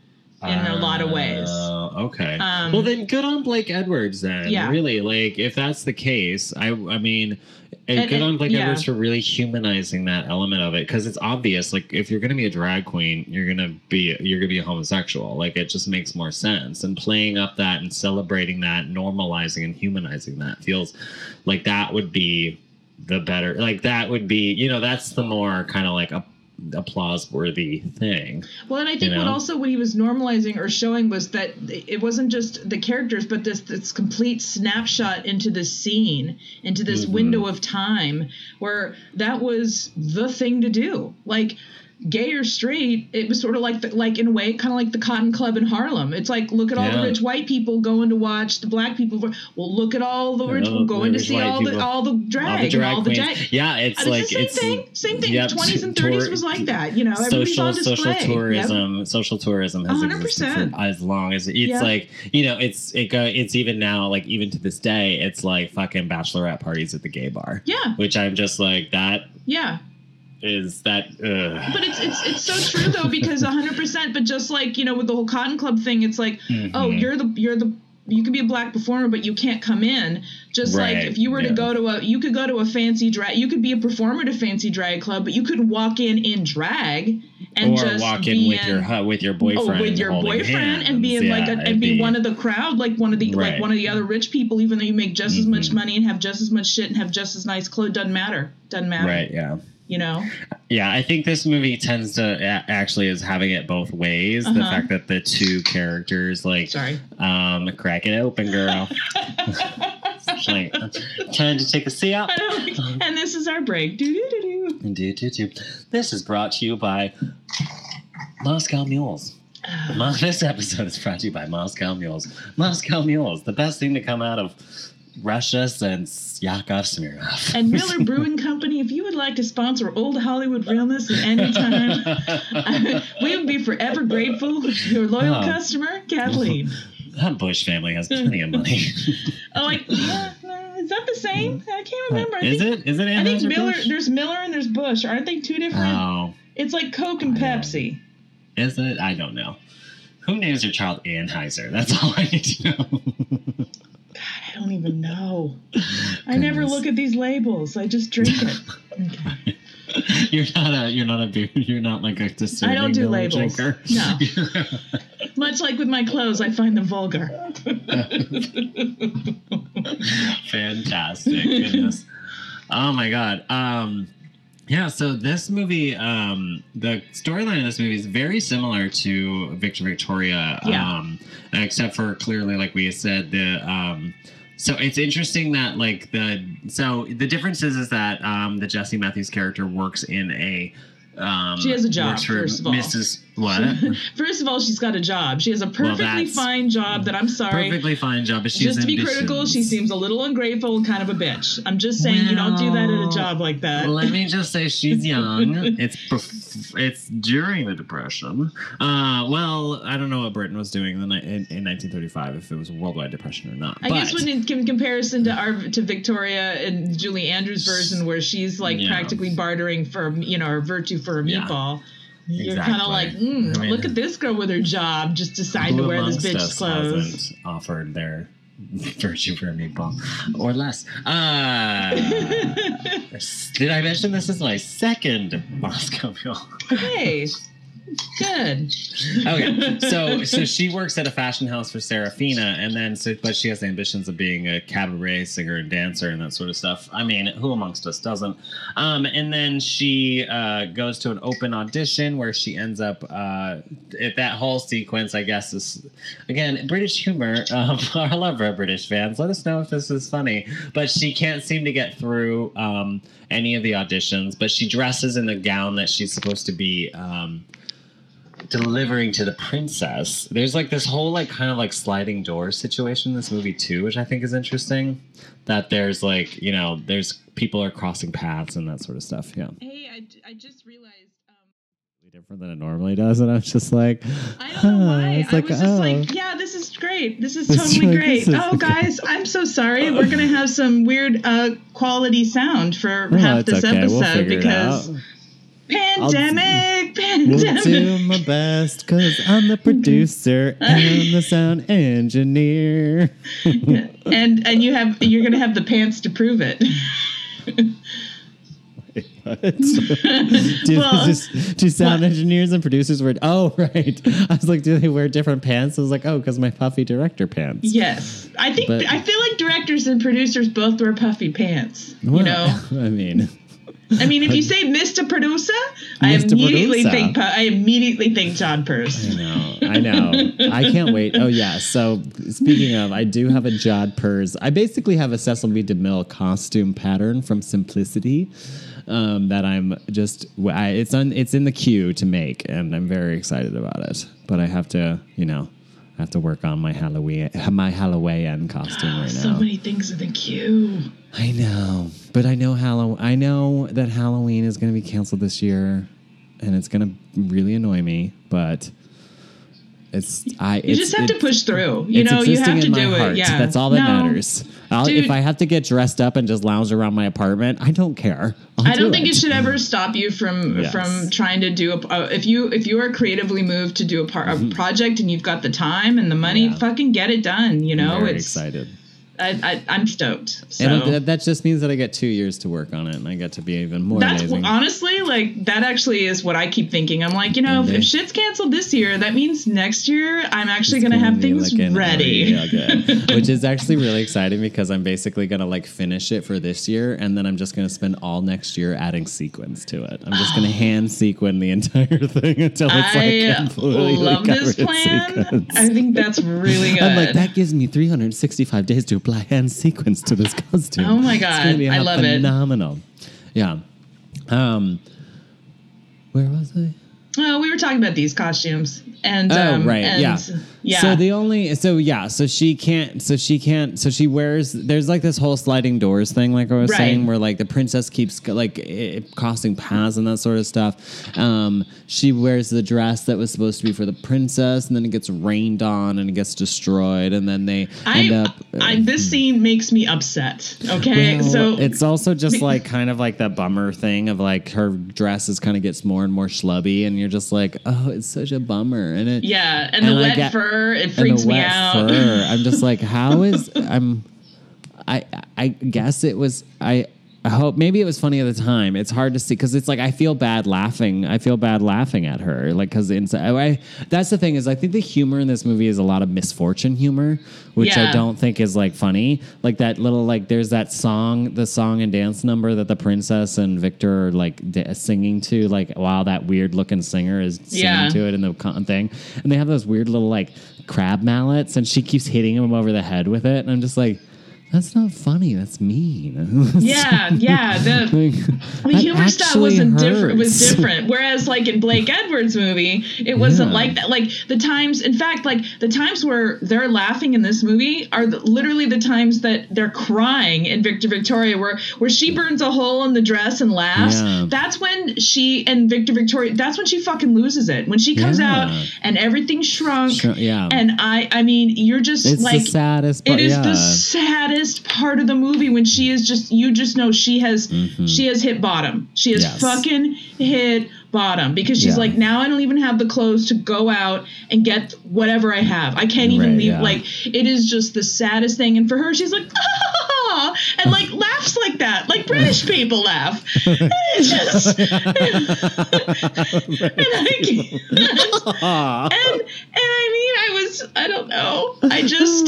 in a lot of ways. Okay. Um, well, then good on Blake Edwards. Then, Yeah. really, like if that's the case, I, I mean, and And- good on Blake yeah. Edwards for really humanizing that element of it because it's obvious. Like if you're gonna be a drag queen, you're gonna be you're gonna be a homosexual. Like it just makes more sense. And playing up that and celebrating that, normalizing and humanizing that feels like that would be the better. Like that would be, you know, that's the more kind of like a applause worthy thing. Well, and I think you what also what he was normalizing or showing was that it wasn't just the characters, but this this complete snapshot into this scene, into this Mhm. window of time, where that was the thing to do. Like gay or straight, it was sort of like the, like in a way, kind of like the Cotton Club in Harlem. It's like look at all Yeah. the rich white people going to watch the black people. Well, look at all the rich people going the to see all the all the drag, all the drag and all the drag. Yeah, it's It's like the same it's thing. Same thing. yep, 20s and 30s was like that. You know, everybody's social on display. social Yep. tourism social tourism has 100%. existed for as long as it's Yeah. like you know it's it go it's even now like even to this day it's like fucking bachelorette parties at the gay bar Yeah, which i'm just like that yeah. Is that ugh. But it's it's it's so true though because 100%. But just like you know with the whole Cotton Club thing, it's like oh Mhm. you're the you're the you can be a black performer but you can't come in just like if you were to go to a you could go to a fancy drag you could be a performer to fancy drag club but you couldn't walk in in drag and or just walk in with your hu- with your boyfriend Oh, with your boyfriend and be hands. in like Yeah, a, and be, one of the crowd, like one of the like one of the other rich people, even though you make just as much Mhm. money and have just as much shit and have just as nice clothes, doesn't matter, doesn't matter, right yeah You know, Yeah, I think this movie tends to actually is having it both ways. The Uh-huh. fact that the two characters like sorry. um crack it open, girl. Like time to take a seat. Know, and this is our break. Do do do do. Do, do, do. This is brought to you by Moscow Mules. This episode is brought to you by Moscow Mules. Moscow Mules, the best thing to come out of Russia since Yakov Smirnoff. And Miller Brewing Company, if you would like to sponsor Old Hollywood Realness at any time, we would be forever grateful. Your loyal Oh. customer, Kathleen. that Bush family has plenty of money. Oh, like, yeah, no, is that the same? I can't uh, remember. I is think, it? Is it I think? Miller. There's Miller and there's Bush. Aren't they two different? Oh, It's like Coke and Pepsi. is it? I don't know. Who names your child Anheuser? That's all I need to know. God, I don't even know. I never look at these labels. I just drink it. Okay. you're not a. You're not a. beer- You're not like a discerning I don't do labels. drinker. No. Much like with my clothes, I find them vulgar. Fantastic. Goodness. Oh my god. Um yeah, so this movie, um, the storyline of this movie is very similar to Victor Victoria. Yeah. Um, except for clearly, like we said, the um so it's interesting that like the so the difference is is that um the Jessie Matthews character works in a um She has a job, for first of all. Mrs. What? First of all, she's got a job. She has a perfectly that's- fine job that I'm sorry. Perfectly fine job, but she's just to be critical, she seems a little ungrateful and kind of a bitch. I'm just saying you don't do that at a job like that. Let me just say she's young. it's it's during the depression. Uh, well, I don't know what Britain was doing in, in, in 1935 if it was a worldwide depression or not. I guess when in com- comparison to our to Victoria and Julie Andrews version, where she's like Yeah. practically bartering for you know her virtue for a Yeah. You're kind of like, mm, I mean- look at this girl with her job, just decided to wear this bitch's clothes. offered their virtue for a meatball or less. Uh, did I mention this is my second Moscow Mule? Hey, Good. okay so so she works at a fashion house for Serafina and then so but she has ambitions of being a cabaret singer and dancer and that sort of stuff. I mean who amongst us doesn't? Um and then she uh goes to an open audition where she ends up uh at that whole sequence I guess is again British humor. Um I love our British fans. Let us know if this is funny. But she can't seem to get through um any of the auditions but she dresses in the gown that she's supposed to be um delivering to the princess. There's like this whole like kind of like sliding door situation in this movie too, which I think is interesting. That there's like you know there's people are crossing paths and that sort of stuff. Yeah, Hey, I, I just realized. Um, different than it normally does, and I was just like, I don't know why. it's I like, was just oh. like, yeah, this is great. This is totally like, great. is Oh, guys, I'm so sorry. We're gonna have some weird uh, quality sound for Oh, half this okay. We'll episode it because pandemic, We'll pandemic. do my best because I'm the producer and the sound engineer. and and you have you're gonna have the pants to prove it. What? do, Well- just, do sound What? engineers and producers wear? Oh, right. I was like, do they wear different pants? I was like, oh, because my puffy director pants. yes, I think But- I feel like directors and producers both wear puffy pants. You know, I mean, I mean, if you say Mr. Producer, I immediately Producer. think I immediately think John I know, I know. I can't wait. Oh yeah. So speaking of, I do have a jodhpurs. I basically have a Cecil B. DeMille costume pattern from Simplicity. Um, that I'm just, I, it's on, it's in the queue to make, and I'm very excited about it. But I have to, you know, I have to work on my Halloween, my Halloween costume right ah, now. So many things in the queue. I know, but I know Halloween. I know that Halloween is going to be canceled this year, and it's going to really annoy me. But it's I. You just have to push through. You it's know, you existing have to in my do heart. it. Yeah, that's all that No, matters. I'll, Dude. if I have to get dressed up and just lounge around my apartment, I don't care. I'll I don't do think it. it should ever stop you from Yes. from trying to do a. Uh, if you if you are creatively moved to do a, par- a project and you've got the time and the money, Mm-hmm. Yeah. fucking get it done. You know, I'm very it's excited. I, I I'm stoked. So. That- that just means that I get two years to work on it, and I get to be even more That's amazing. honestly like that. Actually, is what I keep thinking. I'm like, you know, if, if shit's canceled this year, that means next year I'm actually It's gonna, have things like ready. which is actually really exciting because I'm basically gonna like finish it for this year, and then I'm just gonna spend all next year adding sequins to it. I'm just gonna hand sequin the entire thing until it's I like completely love this plan. I think that's really good. I'm like that gives me 365 days to hand sequins to this costume. Oh my God, I love it. phenomenal. Yeah. Um. Where was I? Oh, we were talking about these costumes, and Oh um, right, and, yeah. Yeah. So the only so yeah, so she can't so she can't so she wears there's like this whole sliding doors thing like I was Right. saying where like the princess keeps like eh, crossing paths and that sort of stuff. Um she wears the dress that was supposed to be for the princess and then it gets rained on and it gets destroyed and then they end up I, this scene makes me upset. Okay, well, so it's also just like kind of like that bummer thing of like her dresses kind of gets more and more schlubby and you're just like oh it's such a bummer and it yeah, and, the and I wet get- fur it and freaks me out. fur. I'm just like, how is I'm? I I guess it was I. I hope maybe it was funny at the time. It's hard to see because it's like I feel bad laughing. I feel bad laughing at her, like because inside. I, that's the thing is I think the humor in this movie is a lot of misfortune humor, which I don't think is like funny. Like that little like there's that song, the song and dance number that the princess and Victor are like d- singing to, like while that weird looking singer is singing Yeah. to it in the con- thing, and they have those weird little like crab mallets, and she keeps hitting him over the head with it, and I'm just like, that's not funny. That's mean. Yeah, yeah. The Like, the humor style wasn't different. It was different. Whereas, like in Blake Edwards' movie, it wasn't Yeah. like that. Like the times, in fact, like the times where they're laughing in this movie are the, literally the times that they're crying in Victor Victoria, where where she burns a hole in the dress and laughs. Yeah. That's when she and Victor Victoria. That's when she fucking loses it. When she comes Yeah. out and everything's shrunk. Sure, yeah. And I, I mean, you're just It's like the saddest part. it is yeah. the saddest part of the movie when she is just you just know she has Mhm. she has hit bottom. She has Yes. fucking hit bottom because she's Yeah. like now I don't even have the clothes to go out and get whatever I have. I can't even Right, leave yeah. like it is just the saddest thing and for her she's like ah and like laughs like that, like British people laugh. It's just, and I and and I mean, I was I don't know. I just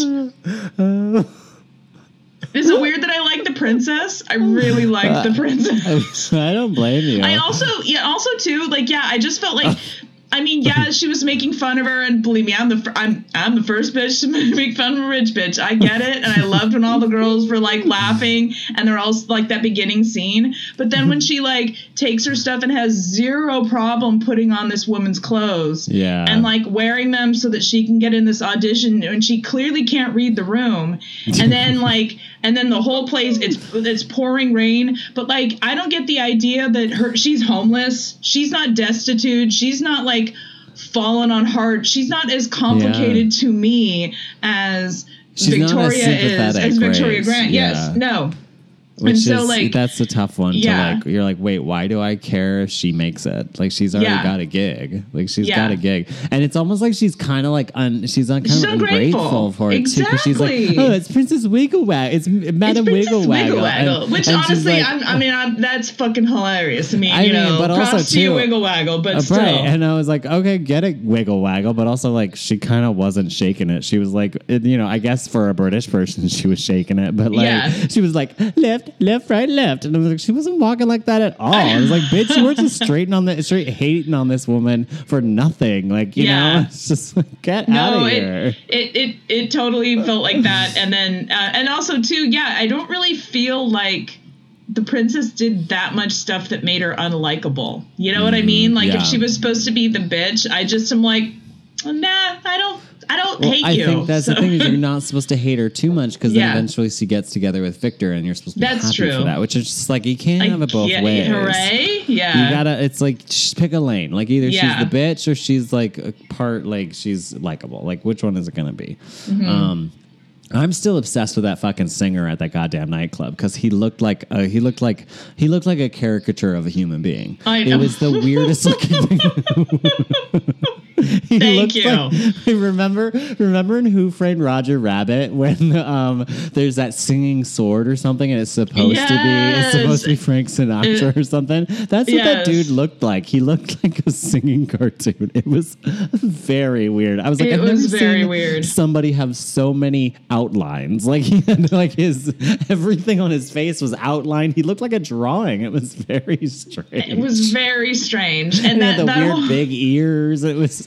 is it weird that I like the princess? I really like the uh, princess. I don't blame you. I also yeah also too like yeah I just felt like. I mean, yeah, she was making fun of her, and believe me, I'm the I'm I'm the first bitch to make fun of a rich bitch. I get it, and I loved when all the girls were like laughing, and they're all like that beginning scene. But then when mm-hmm. she like takes her stuff and has zero problem putting on this woman's clothes, Yeah. and like wearing them so that she can get in this audition, and she clearly can't read the room, and then like and then the whole place it's it's pouring rain, but like I don't get the idea that her she's homeless, she's not destitute, she's not like fallen on hard, she's not as complicated to me as She's not as Victoria is as Victoria? Grant. Yes, Yeah. no. Which so, is like- that's a tough one Yeah. to like. You're like, wait, why do I care if she makes it? Like she's already Yeah. got a gig. Like she's Yeah. got a gig, and it's almost like she's kind of like un, she's un, kind She's of ungrateful. ungrateful for it too. 'cause she's like, Exactly. oh, it's Princess Wigglewag. It's Madam Wigglewaggle. Wigglewaggle, And- which and honestly, like- I'm, I mean, I'm, that's fucking hilarious. I mean, I you mean, know, but also, too- Wiggle Waggle, but Uh, still. Right. And I was like, okay, get it, wiggle waggle. But also, like, she kind of wasn't shaking it. She was like, it, you know, I guess for a British person, she was shaking it. But like, she was like, left, left, right, left. And I was like, she wasn't walking like that at all. I was like, bitch, you were just straight on the straight hating on this woman for nothing. Like, you Yeah. know, it's just like, get out no, of it, here. it it it totally felt like that, and then uh, and also too, yeah, I don't really feel like the princess did that much stuff that made her unlikable. You know what I mean? Like Mm, yeah. if she was supposed to be the bitch, I just am like, nah, I don't, I don't Well, hate I you. I think that's the thing is you're not supposed to hate her too much because Yeah. then eventually she gets together with Victor and you're supposed to be That's happy for true. that. Which is just like you can't have it both ways. Hooray! Yeah. You gotta. It's like just pick a lane. Like either Yeah. she's the bitch or she's like a part. Like she's likable. Like which one is it gonna be? Mm-hmm. Um, I'm still obsessed with that fucking singer at that goddamn nightclub because he looked like uh, he looked like he looked like a caricature of a human being. I It was the weirdest looking thing. He Thank you. like- remember, remember in Who Framed Roger Rabbit when um, there's that singing sword or something, and it's supposed to be it's supposed to be Frank Sinatra or something. That's what that dude looked like. He looked like a singing cartoon. It was very weird. I was like, It I've was never very seen weird. somebody have so many outlines. Like he had like his everything on his face was outlined. He looked like a drawing. It was very strange. it was very strange, and And he that, had the that weird whole- big ears. It was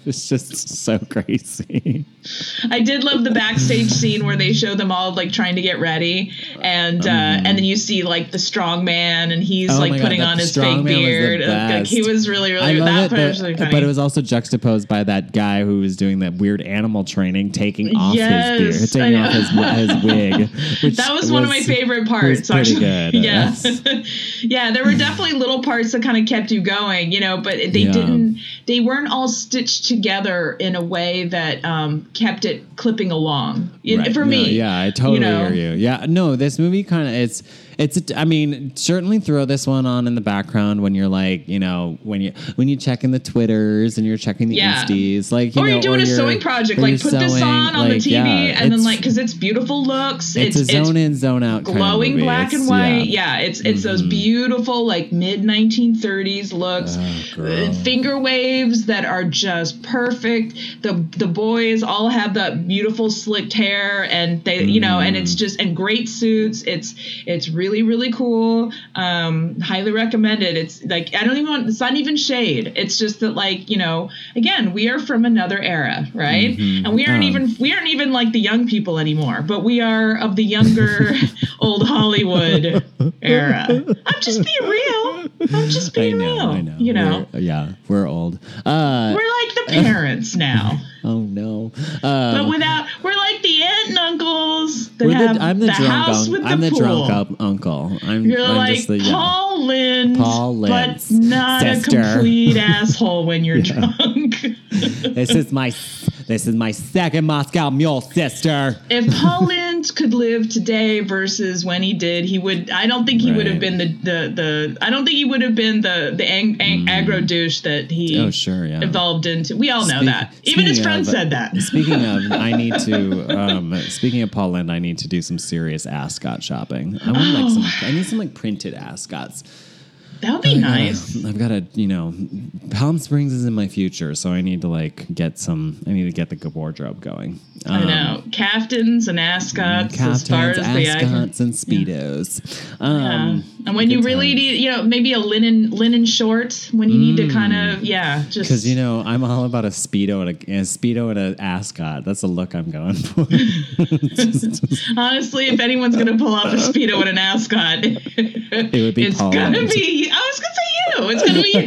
was just so crazy. I did love the backstage scene where they show them all like trying to get ready, and uh, and then you see like the strong man, and he's Mm. Oh like God, putting on his fake was beard. Like, he was really really that it, was but, really but it was also juxtaposed by that guy who was doing that weird animal training, taking off Yes, his beard, taking off his, his wig. That was, one of my favorite parts. pretty actually. good. Yeah, yeah. There were definitely little parts that kind of kept you going, you know, but they Yeah. didn't. They weren't all stitched together in a way that um, kept it clipping along. Right. For No, me, yeah, I totally you know? hear you. Yeah, no, this movie kind of it's it's. a- I mean, certainly throw this one on in the background when you're like, you know, when you when you checking the twitters and you're checking the Yeah. insties, like you or know, you're doing a you're- sthen project, like put this sewing, on on the TV, yeah, and then like because it's beautiful looks, it's, it's a zone in, zone out, kind of glowing black It's- and white. yeah. Yeah, it's it's those beautiful like mid 1930s looks, Oh, uh, finger waves that are just perfect. The the boys all have that beautiful slicked hair, and they you know, and Mm. it's just and great suits. It's it's really really really cool. Um, highly recommended. It's like I don't even want. It's not even shade. It's just that like you know, again, we are from another era, right? Mhm. And we aren't Oh. even we aren't even like the young people anymore, but we are of the younger old Hollywood era. I'm just being real. I'm just I being know, real. I know. You know, We're- yeah, we're old. Uh, we're like the parents now, oh no. but Uh, without we're like the aunt and uncles that we're have the, I'm the, the drunk house uncle. with the I'm the pool. drunk up uncle. I'm, You're I'm like just the yeah. Paul Lynde, Paul Lynde, but not sister. a complete asshole when you're drunk. this is my this is my second Moscow Mule sister. if Paul Lynde could live today versus when he did, he would. I don't think he would have been the, the the. I don't think he would have been the the ang, ang, aggro douche that he Mm. Oh, sure, yeah. evolved into. We all know Speak- that. Even his speaking friend of- said that. Speaking of, I need to. Um, speaking of Paul Lynde, I need to do some serious ascot shopping. I want like some. I need some like printed ascots. That would be nice. I've got to, you know, Palm Springs is in my future, so I need to like get some. I need to get the wardrobe going. I Um, know caftans and ascots as far Caftans, as the eye can- ascots, and speedos. Yeah. Um, and when you really times. need, you know, maybe a linen linen short when you need to kind of, yeah, just Because you know, I'm all about a speedo and a, a speedo and an ascot. That's the look I'm going for. honestly, if anyone's gonna pull off a speedo and an ascot, it would be it's Paul gonna be. I was gonna say you. It's gonna be you.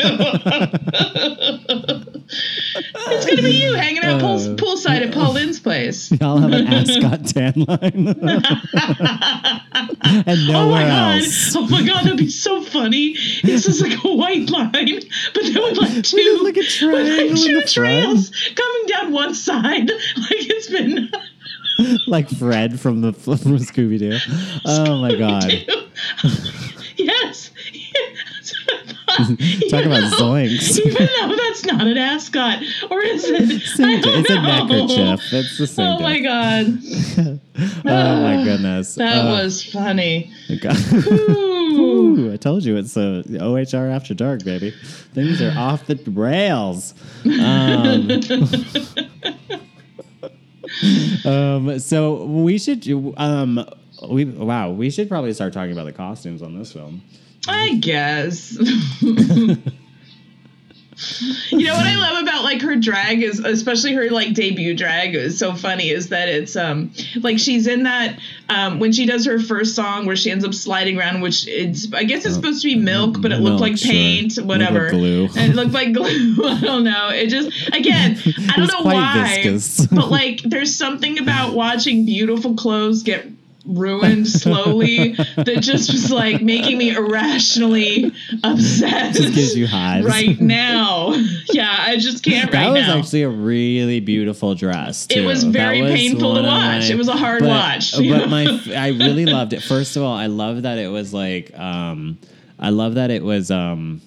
it's gonna be you hanging out pool, Uh, poolside at Paul Lynde's place. I'll have an ascot tan line, and Oh nowhere my god! else. Oh my god, that'd be so funny. This is like a white line, but then with like two, like a with triangle like two trails coming down one side, like it's been. like Fred from the from Scooby Doo. Oh my god! yes. Talk about zoinks. Even though that's not an ascot, or is it? Same don't it's a neckerchief. It's the same. Oh my god, Oh my goodness. that Uh, was funny. God. Ooh. I told you it's a OHR after dark, baby. Things are off the rails. Um, um, so we should. Um, we wow, we should probably start talking about the costumes on this film. I guess. You know what I love about like her drag is especially her like debut drag is so funny is that it's um like she's in that um when she does her first song where she ends up sliding around which it's I guess it's supposed to be milk but it looked Milk, like sure. paint Looked like whatever glue. and it looked like glue I don't know it just again I don't know why viscous. but like there's something about watching beautiful clothes get ruined slowly that just was like making me irrationally upset Just gives you hives. right now. Yeah, I just can't That right was now. actually a really beautiful dress. It was very was painful to watch. It was a hard but, watch. But my, I really loved it. First of all, I love that it was like, um, I love that it was um,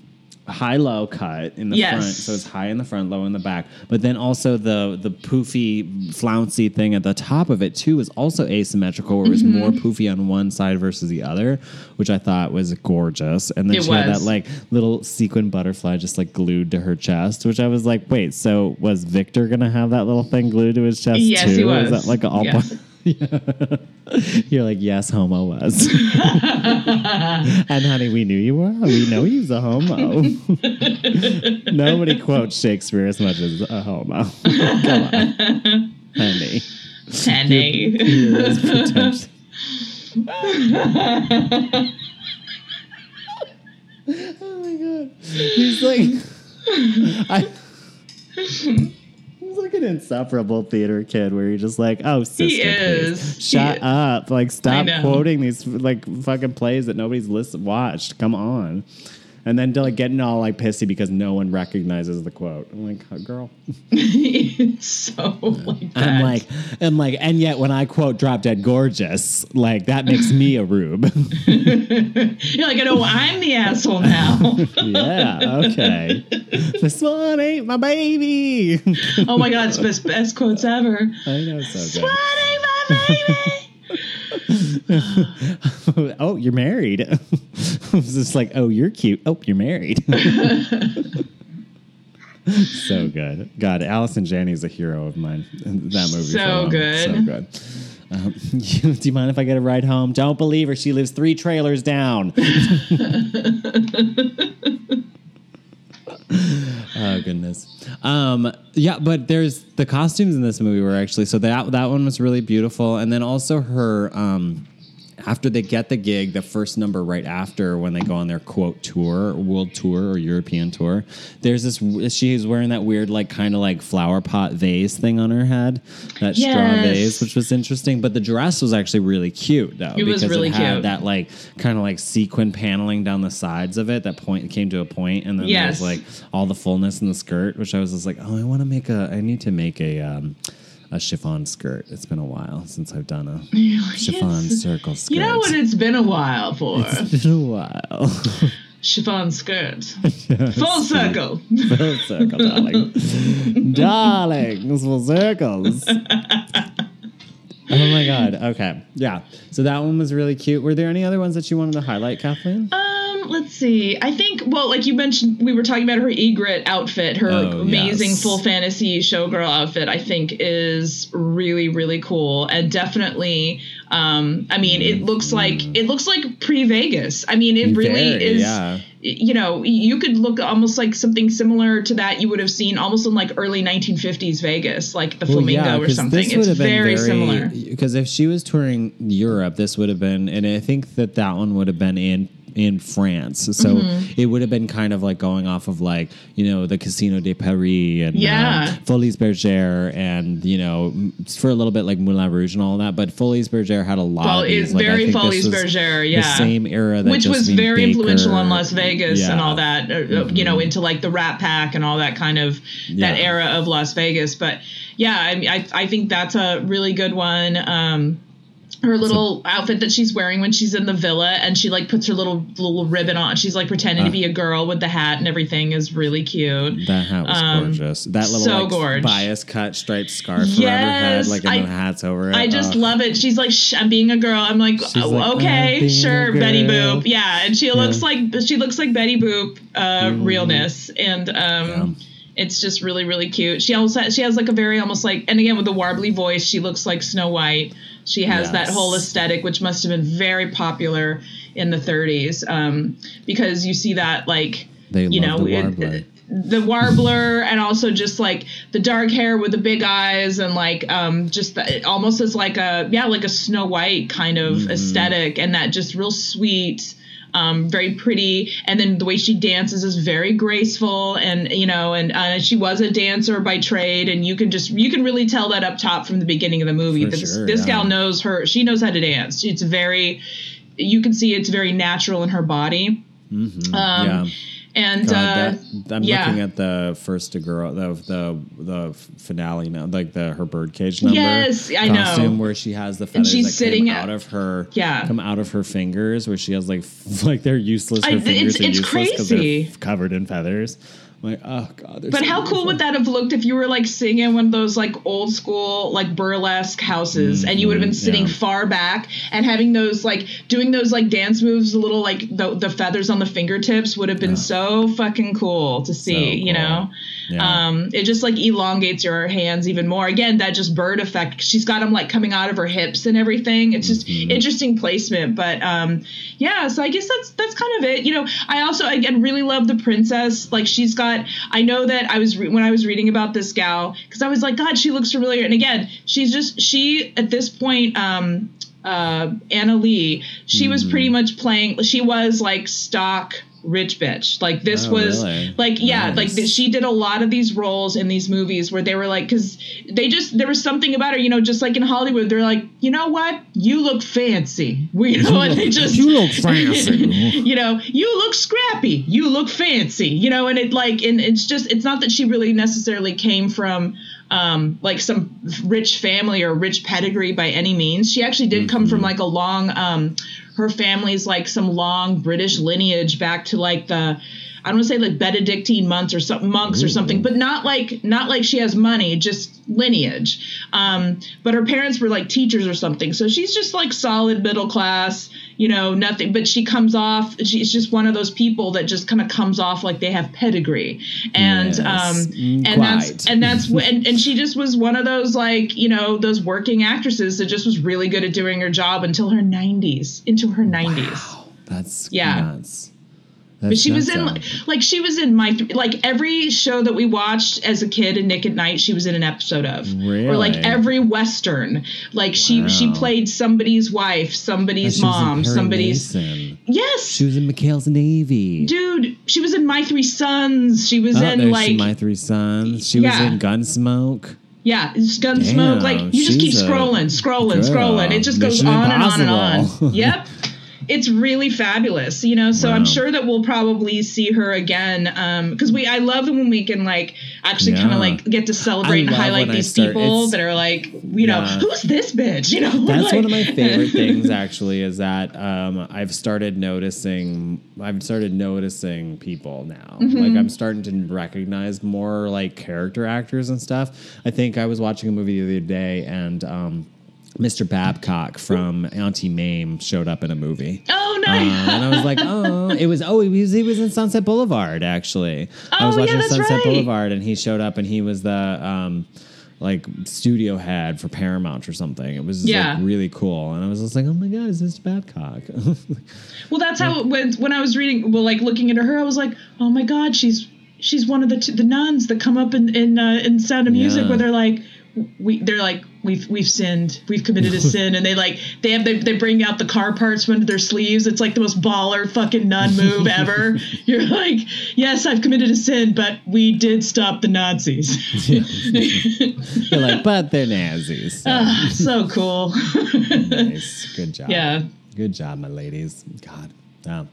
high low cut in the Yes. front, so it's high in the front, low in the back. But then also the the poofy, flouncy thing at the top of it too was also asymmetrical, where it was Mm-hmm. more poofy on one side versus the other, which I thought was gorgeous. And then It she had that like little sequin butterfly just like glued to her chest, which I was like, wait, so was Victor gonna have that little thing glued to his chest Yes, too? he Is was. that like a all Yeah. You're like, yes, homo was. and honey, we knew you were. We know he's a homo. Nobody quotes Shakespeare as much as a homo. Come on, honey. Penny. Here is potential. oh my god. He's like I He's like an insufferable theater kid where you're just like, oh, sister, He is. He shut is. up. Like, stop quoting these like fucking plays that nobody's listen- watched. Come on. And then to like getting all like pissy because no one recognizes the quote. I'm like, oh, girl. it's so like that. I'm like, I'm like, and yet when I quote "Drop Dead Gorgeous," like that makes me a rube. You're like, oh, I'm the asshole now. yeah, okay. This one ain't my baby. oh my god, it's best best quotes ever. I know so This one ain't my baby. oh, you're married. I was just like, oh, you're cute. Oh, you're married. so good. God, Allison Janney is a hero of mine. That movie. So good. So good. Um, you, do you mind if I get a ride home? Don't believe her. She lives three trailers down. oh goodness. Um, yeah, but there's the costumes in this movie were actually so that that one was really beautiful, and then also her. Um, after they get the gig, the first number right after when they go on their quote tour, world tour or European tour, there's this. She's wearing that weird, like kind of like flower pot vase thing on her head, that straw vase, which was interesting. But the dress was actually really cute though, It was because really it had cute. that like kind of like sequin paneling down the sides of it. That point came to a point, and then Yes. there's like all the fullness in the skirt, which I was just like, oh, I want to make a. I need to make a. Um, a chiffon skirt. It's been a while since I've done a You're chiffon circle skirt. You know what it's been a while for? It's been a while. Chiffon skirt. Full circle. Full circle, darling. Darlings, full circles. oh my god. Okay. Yeah. So that one was really cute. Were there any other ones that you wanted to highlight, Kathleen? Um, let's see. I think well, like you mentioned, we were talking about her egret outfit, her Oh, amazing yes. full fantasy showgirl outfit. I think is really really cool and definitely. Um, I mean, it looks like it looks like pre Vegas. I mean, it really Mm-hmm. Very, is. yeah. You know, you could look almost like something similar to that you would have seen almost in like early 1950s Vegas, like the Flamingo or something. It's been very, similar. Because if she was touring Europe, this would have been, and I think that that one would have been in in France. So Mm-hmm. it would have been kind of like going off of like you know the Casino de Paris and Yeah. uh, Folies Bergère and you know for a little bit like Moulin Rouge and all that. But Folies Bergère had a lot Well, of these. it's like, very Folies Bergère, the yeah. same era that which was very Baker- influential on Las Vegas and Yeah. Mm-hmm. all that. uh, uh, You know, into like the Rat Pack and all that kind of that Yeah. era of Las Vegas. But yeah, I I I think that's a really good one. Um, her little outfit that she's wearing when she's in the villa and she like puts her little little ribbon on. She's like pretending to be Uh. a girl with the hat and everything is really cute. That hat was Um, gorgeous. That little so like gorge. bias cut striped scarf around her head, like and I- the hats over it. I just Oh. love it. She's like, "I'm being a girl." I'm like, oh, like, "I'm "Okay, sure, Betty. Boop." Yeah, and she looks like she looks like Betty Boop uh, realness, and um, it's just really really cute. She also has, she has like a very almost like, and again with the warbly voice, she looks like Snow White. She has that whole aesthetic, which must have been very popular in the 30s, um, because you see that like They you know the it- warbler. the warbler and also just like the dark hair with the big eyes and like um just the, it almost as like a yeah like a snow white kind of Mm-hmm. aesthetic and that just real sweet um very pretty and then the way she dances is very graceful and you know and uh, she was a dancer by trade and you can just you can really tell that up top from the beginning of the movie For this, sure, this yeah. gal knows her she knows how to dance it's very you can see it's very natural in her body Mhm, um, yeah. And uh that, I'm yeah. looking at the first to girl, the the the finale now, like the her birdcage number. Yes, I know. Where she has the feathers she's that sitting came at- out of her, Yeah. come out of her fingers, where she has like f- like they're useless. Her I- fingers it's- are it's useless because they're covered in feathers. Like, oh god. But so how cool would that have looked if you were like singing in one of those like old school like burlesque houses and you would have been Mhm, sitting yeah. far back and having those like doing those like dance moves, the little like the, the feathers on the fingertips would have been so fucking cool to see, you cool. know? Yeah. Um, it just like elongates your hands even more. Again, that just bird effect. She's got them like coming out of her hips and everything. It's just Mm-hmm. interesting placement. But um, yeah, so I guess that's that's kind of it. You know, I also again really love the princess. Like she's got. I know that I was re- when I was reading about this gal because I was like, God, she looks familiar. And again, she's just she at this point. Um, uh, Anna Lee, she was Mm-hmm. pretty much playing. She was like stock rich bitch. Like this Oh, was really? like yeah, like Nice. th- she did a lot of these roles in these movies where they were like because they just there was something about her, you know, just like in Hollywood, they're like, you know what, you look fancy, we, you know, and they just You look fancy. you know, you look scrappy, you look fancy, you know, and it like and it's just it's not that she really necessarily came from um like some rich family or rich pedigree by any means. She actually did come from like a long um her family's like some long British lineage back to like the I don't want to say like Benedictine monks or something monks or something, but not like not like she has money, just lineage. Um, but her parents were like teachers or something, so she's just like solid middle class, you know, nothing. But she comes off. She's just one of those people that just kind of comes off like they have pedigree, and Yes, um, and that's and that's and, and she just was one of those like you know those working actresses that just was really good at doing her job until her 90s, into her 90s. Wow, That's Yeah. nuts. But she was in nuts, like she was in my like every show that we watched as a kid in Nick at Night she was in an episode of. Or like every western. Like she she played somebody's wife And somebody's she was in mom somebody's Mason. yes. She was in McHale's Navy. dude she was in My Three Sons. She was oh, in like my three sons. She was in Gunsmoke. yeah it's Gunsmoke. Like you just keep scrolling scrolling girl. scrolling. It just goes Mission on and on and on. Yep it's really fabulous you know so i'm sure that we'll probably see her again um because we i love when we can like actually kind of like get to celebrate and highlight these people it's- that are like, you know, Yeah. who's this bitch? You know, That's Like- one of my favorite things, actually, is that um, I've started noticing. I've started noticing people now. Mm-hmm. Like I'm starting to recognize more like character actors and stuff. I think I was watching a movie the other day, and um, Mr. Babcock from Auntie Mame showed up in a movie. Oh, Uh, nice. and I was like, oh, it was oh, he was he was in Sunset Boulevard actually. Oh, I was Oh, yeah, watching Sunset right. Boulevard, and he showed up, and he was the um, like studio head for Paramount or something. It was Yeah. like really cool, and I was just like, oh my god, is this Babcock? Well, that's how when when I was reading, well, like looking at her, I was like, oh my god, she's she's one of the t- the nuns that come up in in uh, in Sound of Music Yeah. where they're like. We, they're like we've we've sinned we've committed a sin and they like they have they, they bring out the car parts from under their sleeves it's like the most baller fucking nun move ever you're like yes I've committed a sin but we did stop the Nazis You're like, but they're Nazis. So Ah, so cool nice, good job. yeah Good job, my ladies. God. Yeah.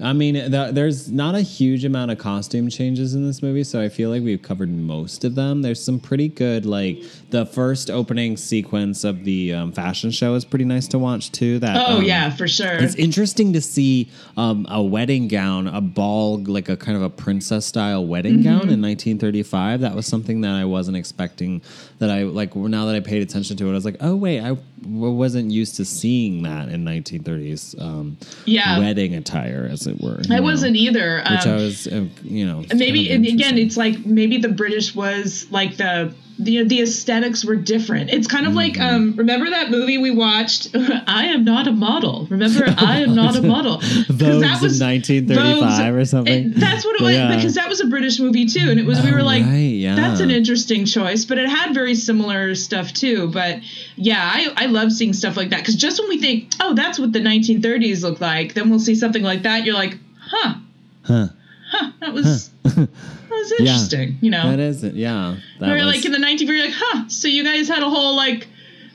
I mean, the, there's not a huge amount of costume changes in this movie, so I feel like we've covered most of them. There's some pretty good, like the first opening sequence of the um, fashion show is pretty nice to watch too. That oh um, yeah for sure It's interesting to see um, a wedding gown, a ball, like a kind of a princess style wedding Mm-hmm. gown in 1935. That was something that I wasn't expecting. That I like now that I paid attention to it, I was like, oh wait, I w- wasn't used to seeing that in 1930s um, Yeah. wedding attire, as it were. I wasn't either Which um, I was, uh, you know, maybe kind of again it's like maybe the british was like the the, the aesthetics were different it's kind of like Mm-hmm. um remember that movie we watched i am not a model remember i am not a model Vogues of 1935 or something. it- that's what it was Yeah. because that was a british movie too and it was we Oh, were like right, yeah. that's an interesting choice but it had very similar stuff too but yeah i, I love seeing stuff like that because just when we think oh that's what the 1930s looked like then we'll see something like that you're like huh Huh. huh that was that was interesting you know That isn't, yeah. That or was, like in the 19th. you're like huh so you guys had a whole like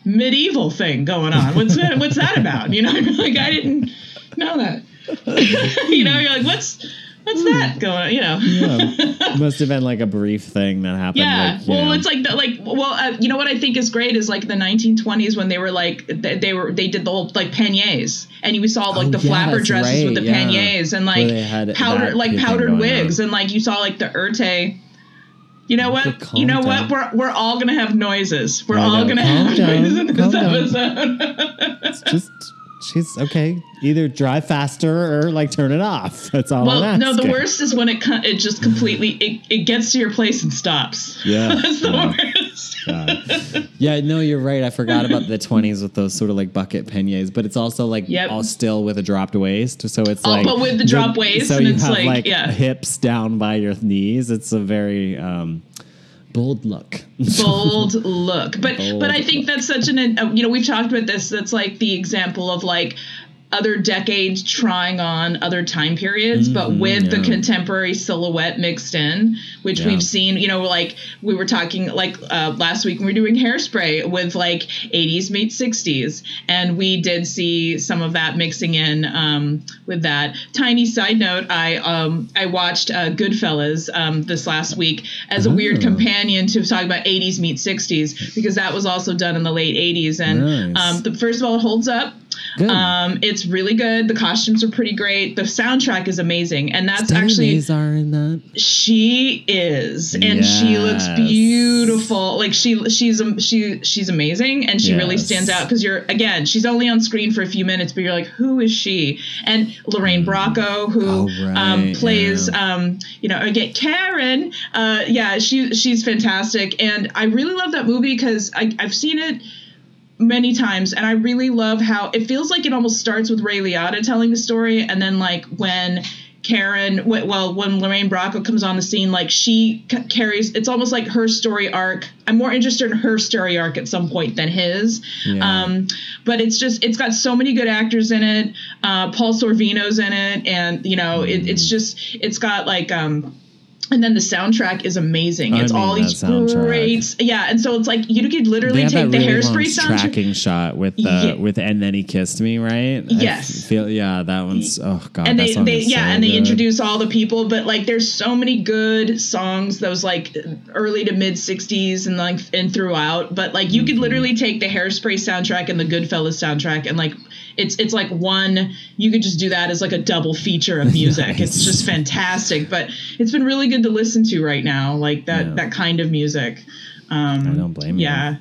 medieval thing going on what's that what's that about you know like i didn't know that you know you're like what's what's that going on you know yeah. Must have been like a brief thing that happened. yeah, like, well, know. it's like the like well, uh, you know what I think is great is like the 1920s when they were like they, they were they did the whole like panniers and you saw like Oh, the yeah, flapper dresses with the yeah. panniers and like powder like powdered wigs on. and like you saw like the urte. You know what? You know down. what? We're we're all gonna have noises. We're all gonna Calm have down, noises in this down. episode. It's just she's okay. Either drive faster or like turn it off. That's all I'm well, no, the worst is when it co- it just completely it, it gets to your place and stops. Yeah, That's the yeah. worst. God. yeah, no, you're right. I forgot about the 20s with those sort of like bucket panniers, but it's also like Yep. all still with a dropped waist. So it's Oh, like but with the drop waist, So and you it's have like, like, yeah. hips down by your knees. It's a very um, bold look. bold look. But Bold but i think that's such an uh, you know we've talked about this. That's like the example of like other decades trying on other time periods but Mhm, with the contemporary silhouette mixed in which Yeah. we've seen you know like we were talking like uh, last week when we were doing hairspray with like 80s meet 60s and we did see some of that mixing in um, with that tiny side note i um, i watched uh, goodfellas um, this last week as a weird Oh. companion to talk about 80s meet 60s because that was also done in the late 80s and Nice. um, the, first of all it holds up. Um, it's really good. The costumes are pretty great. The soundtrack is amazing. And that's actually in that. she is. And she looks beautiful. Like she she's um, she she's amazing. And she really stands out because you're again she's only on screen for a few minutes but you're like who is she? And lorraine bracco who Oh, um, plays yeah. um, you know again karen uh, yeah she she's fantastic. And i really love that movie because i've seen it many times and i really love how it feels like it almost starts with ray liotta telling the story and then like when karen well when lorraine bracco comes on the scene like she c- carries it's almost like her story arc i'm more interested in her story arc at some point than his Yeah. um, but it's just it's got so many good actors in it uh, paul sorvino's in it and you know it, it's just it's got like um and then the soundtrack is amazing. I it's mean, all these great, yeah. And so it's like you could literally take the really hairspray soundtrack. tracking shot with the Yeah. with and then he kissed me, right? Yes. feel yeah, that one's oh god. and they, they yeah, so and they introduce all the people, but like there's so many good songs, those like early to mid '60s and like and throughout. But like you Mm-hmm. could literally take the Hairspray soundtrack and the Goodfellas soundtrack, and like it's it's like one. You could just do that as like a double feature of music. It's just fantastic. But it's been really good to listen to right now, like that Yeah. that kind of music. Um, I don't blame you. yeah.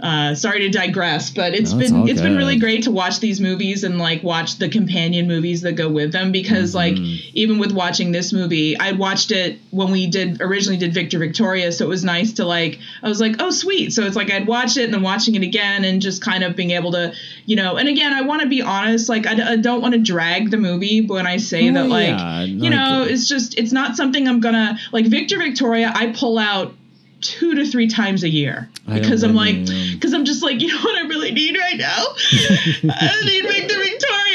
Uh, sorry to digress, but it's No, been it's been really great to watch these movies and like watch the companion movies that go with them because like Mm-hmm. even with watching this movie, I watched it when we did originally did Victor Victoria, so it was nice to like I was like, oh sweet. So it's like I'd watched it and then watching it again and just kind of being able to, you know, and again, I want to be honest, like I, d- I don't want to drag the movie when I say that like yeah, you like- know, it's just it's not something I'm gonna like Victor Victoria. I pull out two to three times a year because I'm like because I'm just like you know what I really need right now. I need Victor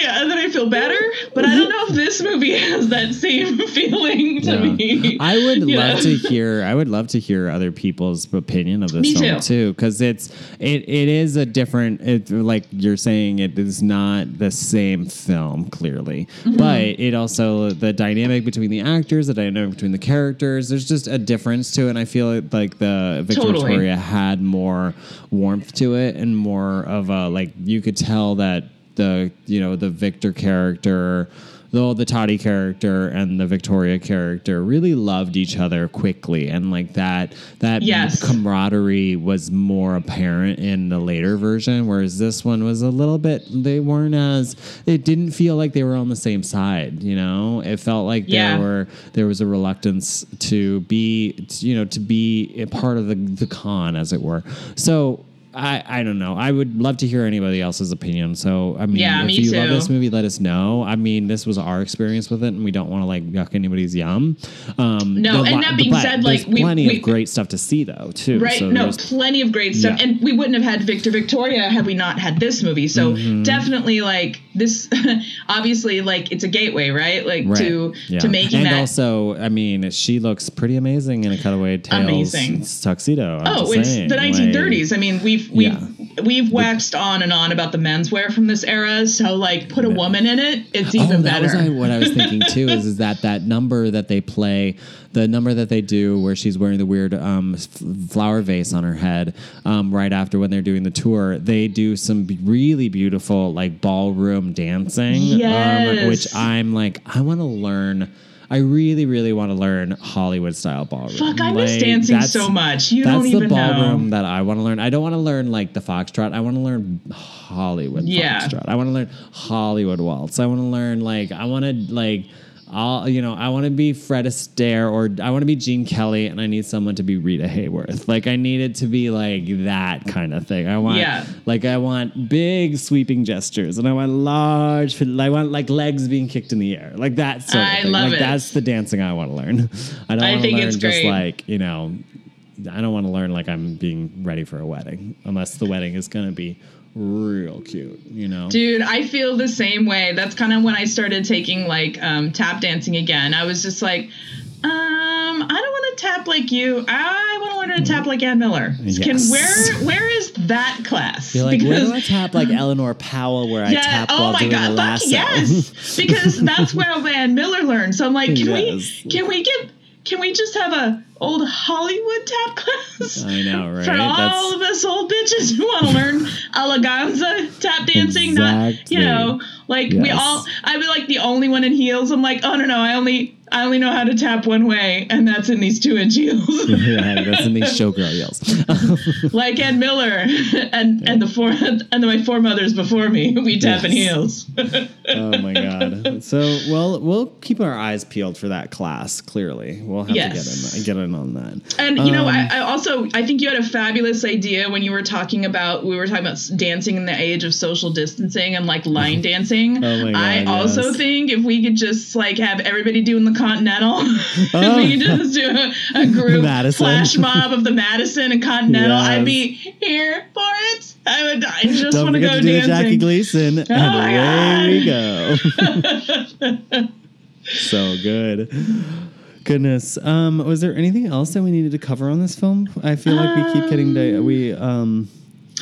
and then I feel better. But I don't know if this movie has that same feeling to Yeah. me. I would You love to hear. I would love to hear other people's opinion of this Me film too. because it's it it is a different. It like you're saying, it is not the same film clearly, Mm-hmm. but it also the dynamic between the actors, the dynamic between the characters. There's just a difference to it. And I feel like the Victor Totally. Victoria had more warmth to it and more of a like you could tell that the you know the Victor character though the Toddy character and the Victoria character really loved each other quickly and like that that Yes. camaraderie was more apparent in the later version whereas this one was a little bit they weren't as it didn't feel like they were on the same side you know it felt like Yeah. there were there was a reluctance to be you know to be a part of the the con as it were so I, I don't know. I would love to hear anybody else's opinion. So I mean, Yeah, if me you love this movie, let us know. I mean, this was our experience with it, and we don't want to like yuck anybody's yum. Um, No, the and li- that being but said, like, we- plenty we- of great stuff to see though too. Right? So no, plenty of great stuff, Yeah. and we wouldn't have had Victor Victoria had we not had this movie. So Mm-hmm. definitely, like this, obviously, like it's a gateway, right? Like right. to Yeah. to making and that. also, I mean, she looks pretty amazing in a cutaway tails Amazing. tuxedo. I'm Oh, it's saying, the like- 1930s. I mean, we've we've Yeah. we've waxed on and on about the menswear from this era. So like, put a woman in it, it's even oh, that better. was I- what I was thinking too. Is is that that number that they play, the number that they do where she's wearing the weird um, flower vase on her head, um, right after when they're doing the tour, they do some really beautiful like ballroom dancing, um, which I'm like, I want to learn. I really, really want to learn Hollywood style ballroom. Fuck, I miss Like, dancing so much. You that's don't even the ballroom know. that I want to learn. I don't want to learn like the foxtrot. I want to learn Hollywood Yeah. foxtrot. I want to learn Hollywood waltz. I want to learn like I want to like I'll you know I want to be Fred Astaire or I want to be Gene Kelly and I need someone to be Rita Hayworth. Like I need it to be like that kind of thing. I want Yeah. like I want big sweeping gestures and I want large I want like legs being kicked in the air. Like that sort of I thing. love like it. that's the dancing I want to learn. I don't want to learn just like, you know, I don't want to learn like I'm being ready for a wedding unless the wedding is going to be real cute, you know? Dude, I feel the same way. That's kind of when I started taking like um, tap dancing again. I was just like, um, I don't want to tap like you. I want to learn to tap like Ann Miller. Can where where is that class? You're like, where do I tap like Eleanor Powell where I tap oh while my doing god, a fuck lasso? yes, because that's where Ann Miller learned. So I'm like, can Yes. we can we get can we just have a old Hollywood tap class? I know, right? For all That's- of us old bitches who want to learn eleganza tap dancing, not you know, like we all. I'd be like the only one in heels. I'm like, oh no no, I only I only know how to tap one way, and that's in these two inch heels. yeah, that's in these showgirl yells. like Ann Miller and and the four and my foremothers before me, we tap in heels. oh my god. So, well, we'll keep our eyes peeled for that class. Clearly, we'll have Yes. to get in, get in on that. And you know, Um, I, I also I think you had a fabulous idea when you were talking about we were talking about dancing in the age of social distancing and like line dancing. Oh my God, I also think if we could just like have everybody doing the Continental, if Oh. we could just do a, a group Madison. flash mob of the Madison and Continental, I'd be here for it. I would. I just want to forget go to do the Jackie dancing. Gleason, and my away we go. so good. Goodness. Um, was there anything else that we needed to cover on this film? I feel like we keep getting to, we um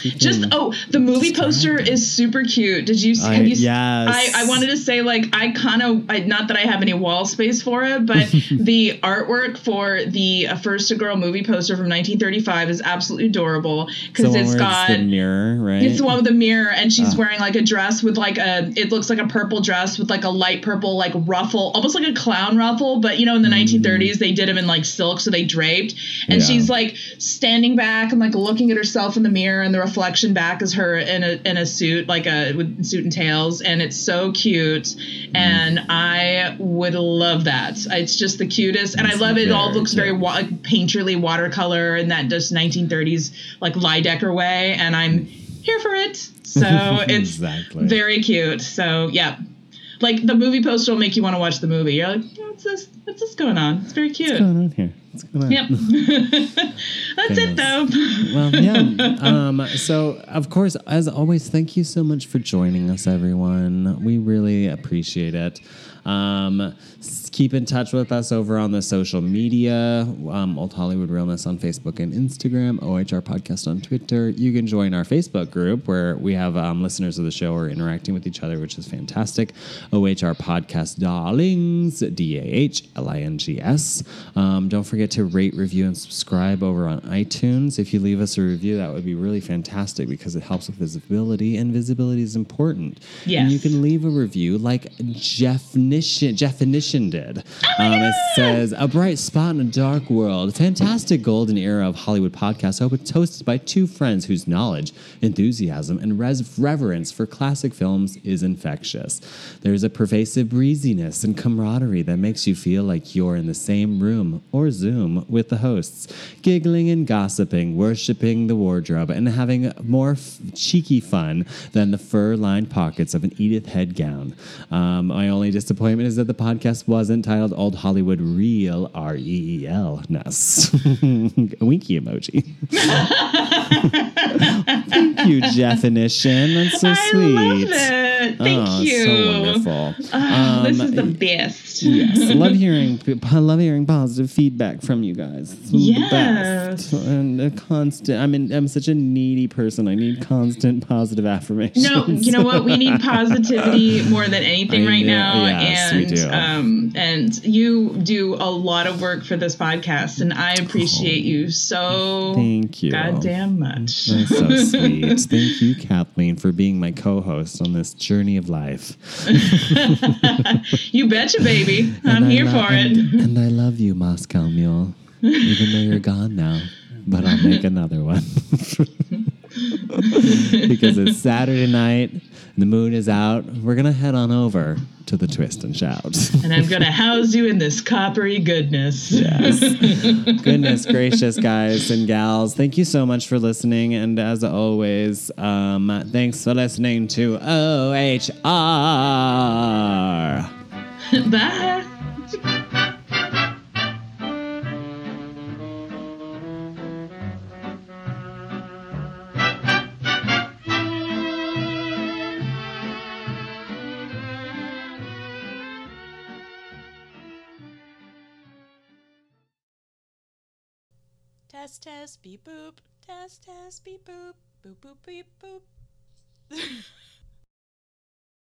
Just oh, the movie poster is super cute. Did you see? Have I- you? yes. I, I wanted to say like I kind of not that I have any wall space for it, but the artwork for the uh, First a Girl movie poster from 1935 is absolutely adorable because it's got. it's the mirror, right? It's the one with the mirror, and she's Ah. wearing like a dress with like a. It looks like a purple dress with like a light purple like ruffle, almost like a clown ruffle. But you know, in the 1930s, they did them in like silk, so they draped. And Mm-hmm. Yeah. she's like standing back and like looking at herself in the mirror, and the reflection back is her in a in a suit, like a with suit and tails, and it's so cute. Mm. And I would love that. It's just the cutest, and I love it. It all very looks very wa- like painterly watercolor and that just 1930s like Leyendecker way, and I'm here for it. So it's Exactly. very cute. So yeah, like the movie poster will make you want to watch the movie. You're like, what's this? What's this going on? It's very What's cute. going on here? Going on? Yep. That's it though. well, yeah. Um, so, of course, as always, thank you so much for joining us, everyone. We really appreciate it. Um, keep in touch with us over on the social media, um, Old Hollywood Realness on Facebook and Instagram, OHR Podcast on Twitter. You can join our Facebook group where we have um, listeners of the show who are interacting with each other, which is fantastic. OHR Podcast Darlings, D A H L I N G S. Um, don't forget to rate, review, and subscribe over on iTunes. If you leave us a review, that would be really fantastic because it helps with visibility, and visibility is important. And you can leave a review like Jeffinition, Jeffinition did. Um, it says, A bright spot in a dark world. a Fantastic golden era of Hollywood podcasts. I hope it's hosted by two friends whose knowledge, enthusiasm, and res- reverence for classic films is infectious. There's a pervasive breeziness and camaraderie that makes you feel like you're in the same room or Zoom with the hosts, giggling and gossiping, worshiping the wardrobe, and having more f- cheeky fun than the fur lined pockets of an Edith Head gown. Um, my only disappointment is that the podcast wasn't titled Old Hollywood Real, R E E L ness. Winky emoji. Thank you, Jeffinition. That's so I sweet. Thank oh, you. so wonderful. This Um, is the best. yes, I love hearing I love hearing positive feedback from you guys. It's the best. Yes. and a constant. I mean, I'm such a needy person. I need constant positive affirmation. No, you know what? We need positivity more than anything I right know- now. yes, we and do. um and you do a lot of work for this podcast and I appreciate you so Thank you. goddamn much. That's so sweet. Thank you, Kathleen, for being my co-host on this journey of life. you betcha, baby. I'm here lo- for and, it. And I love you, Moscow Mule. Even though you're gone now. But I'll make another one. because it's Saturday night, the moon is out. We're gonna head on over to the twist and shout. And I'm gonna house you in this coppery goodness. Yes. Goodness gracious, guys and gals. Thank you so much for listening. And as always, um, thanks for listening to OHR. Bye. Test, test, beep, boop. Test, test, beep, boop. Boop, boop, beep, boop.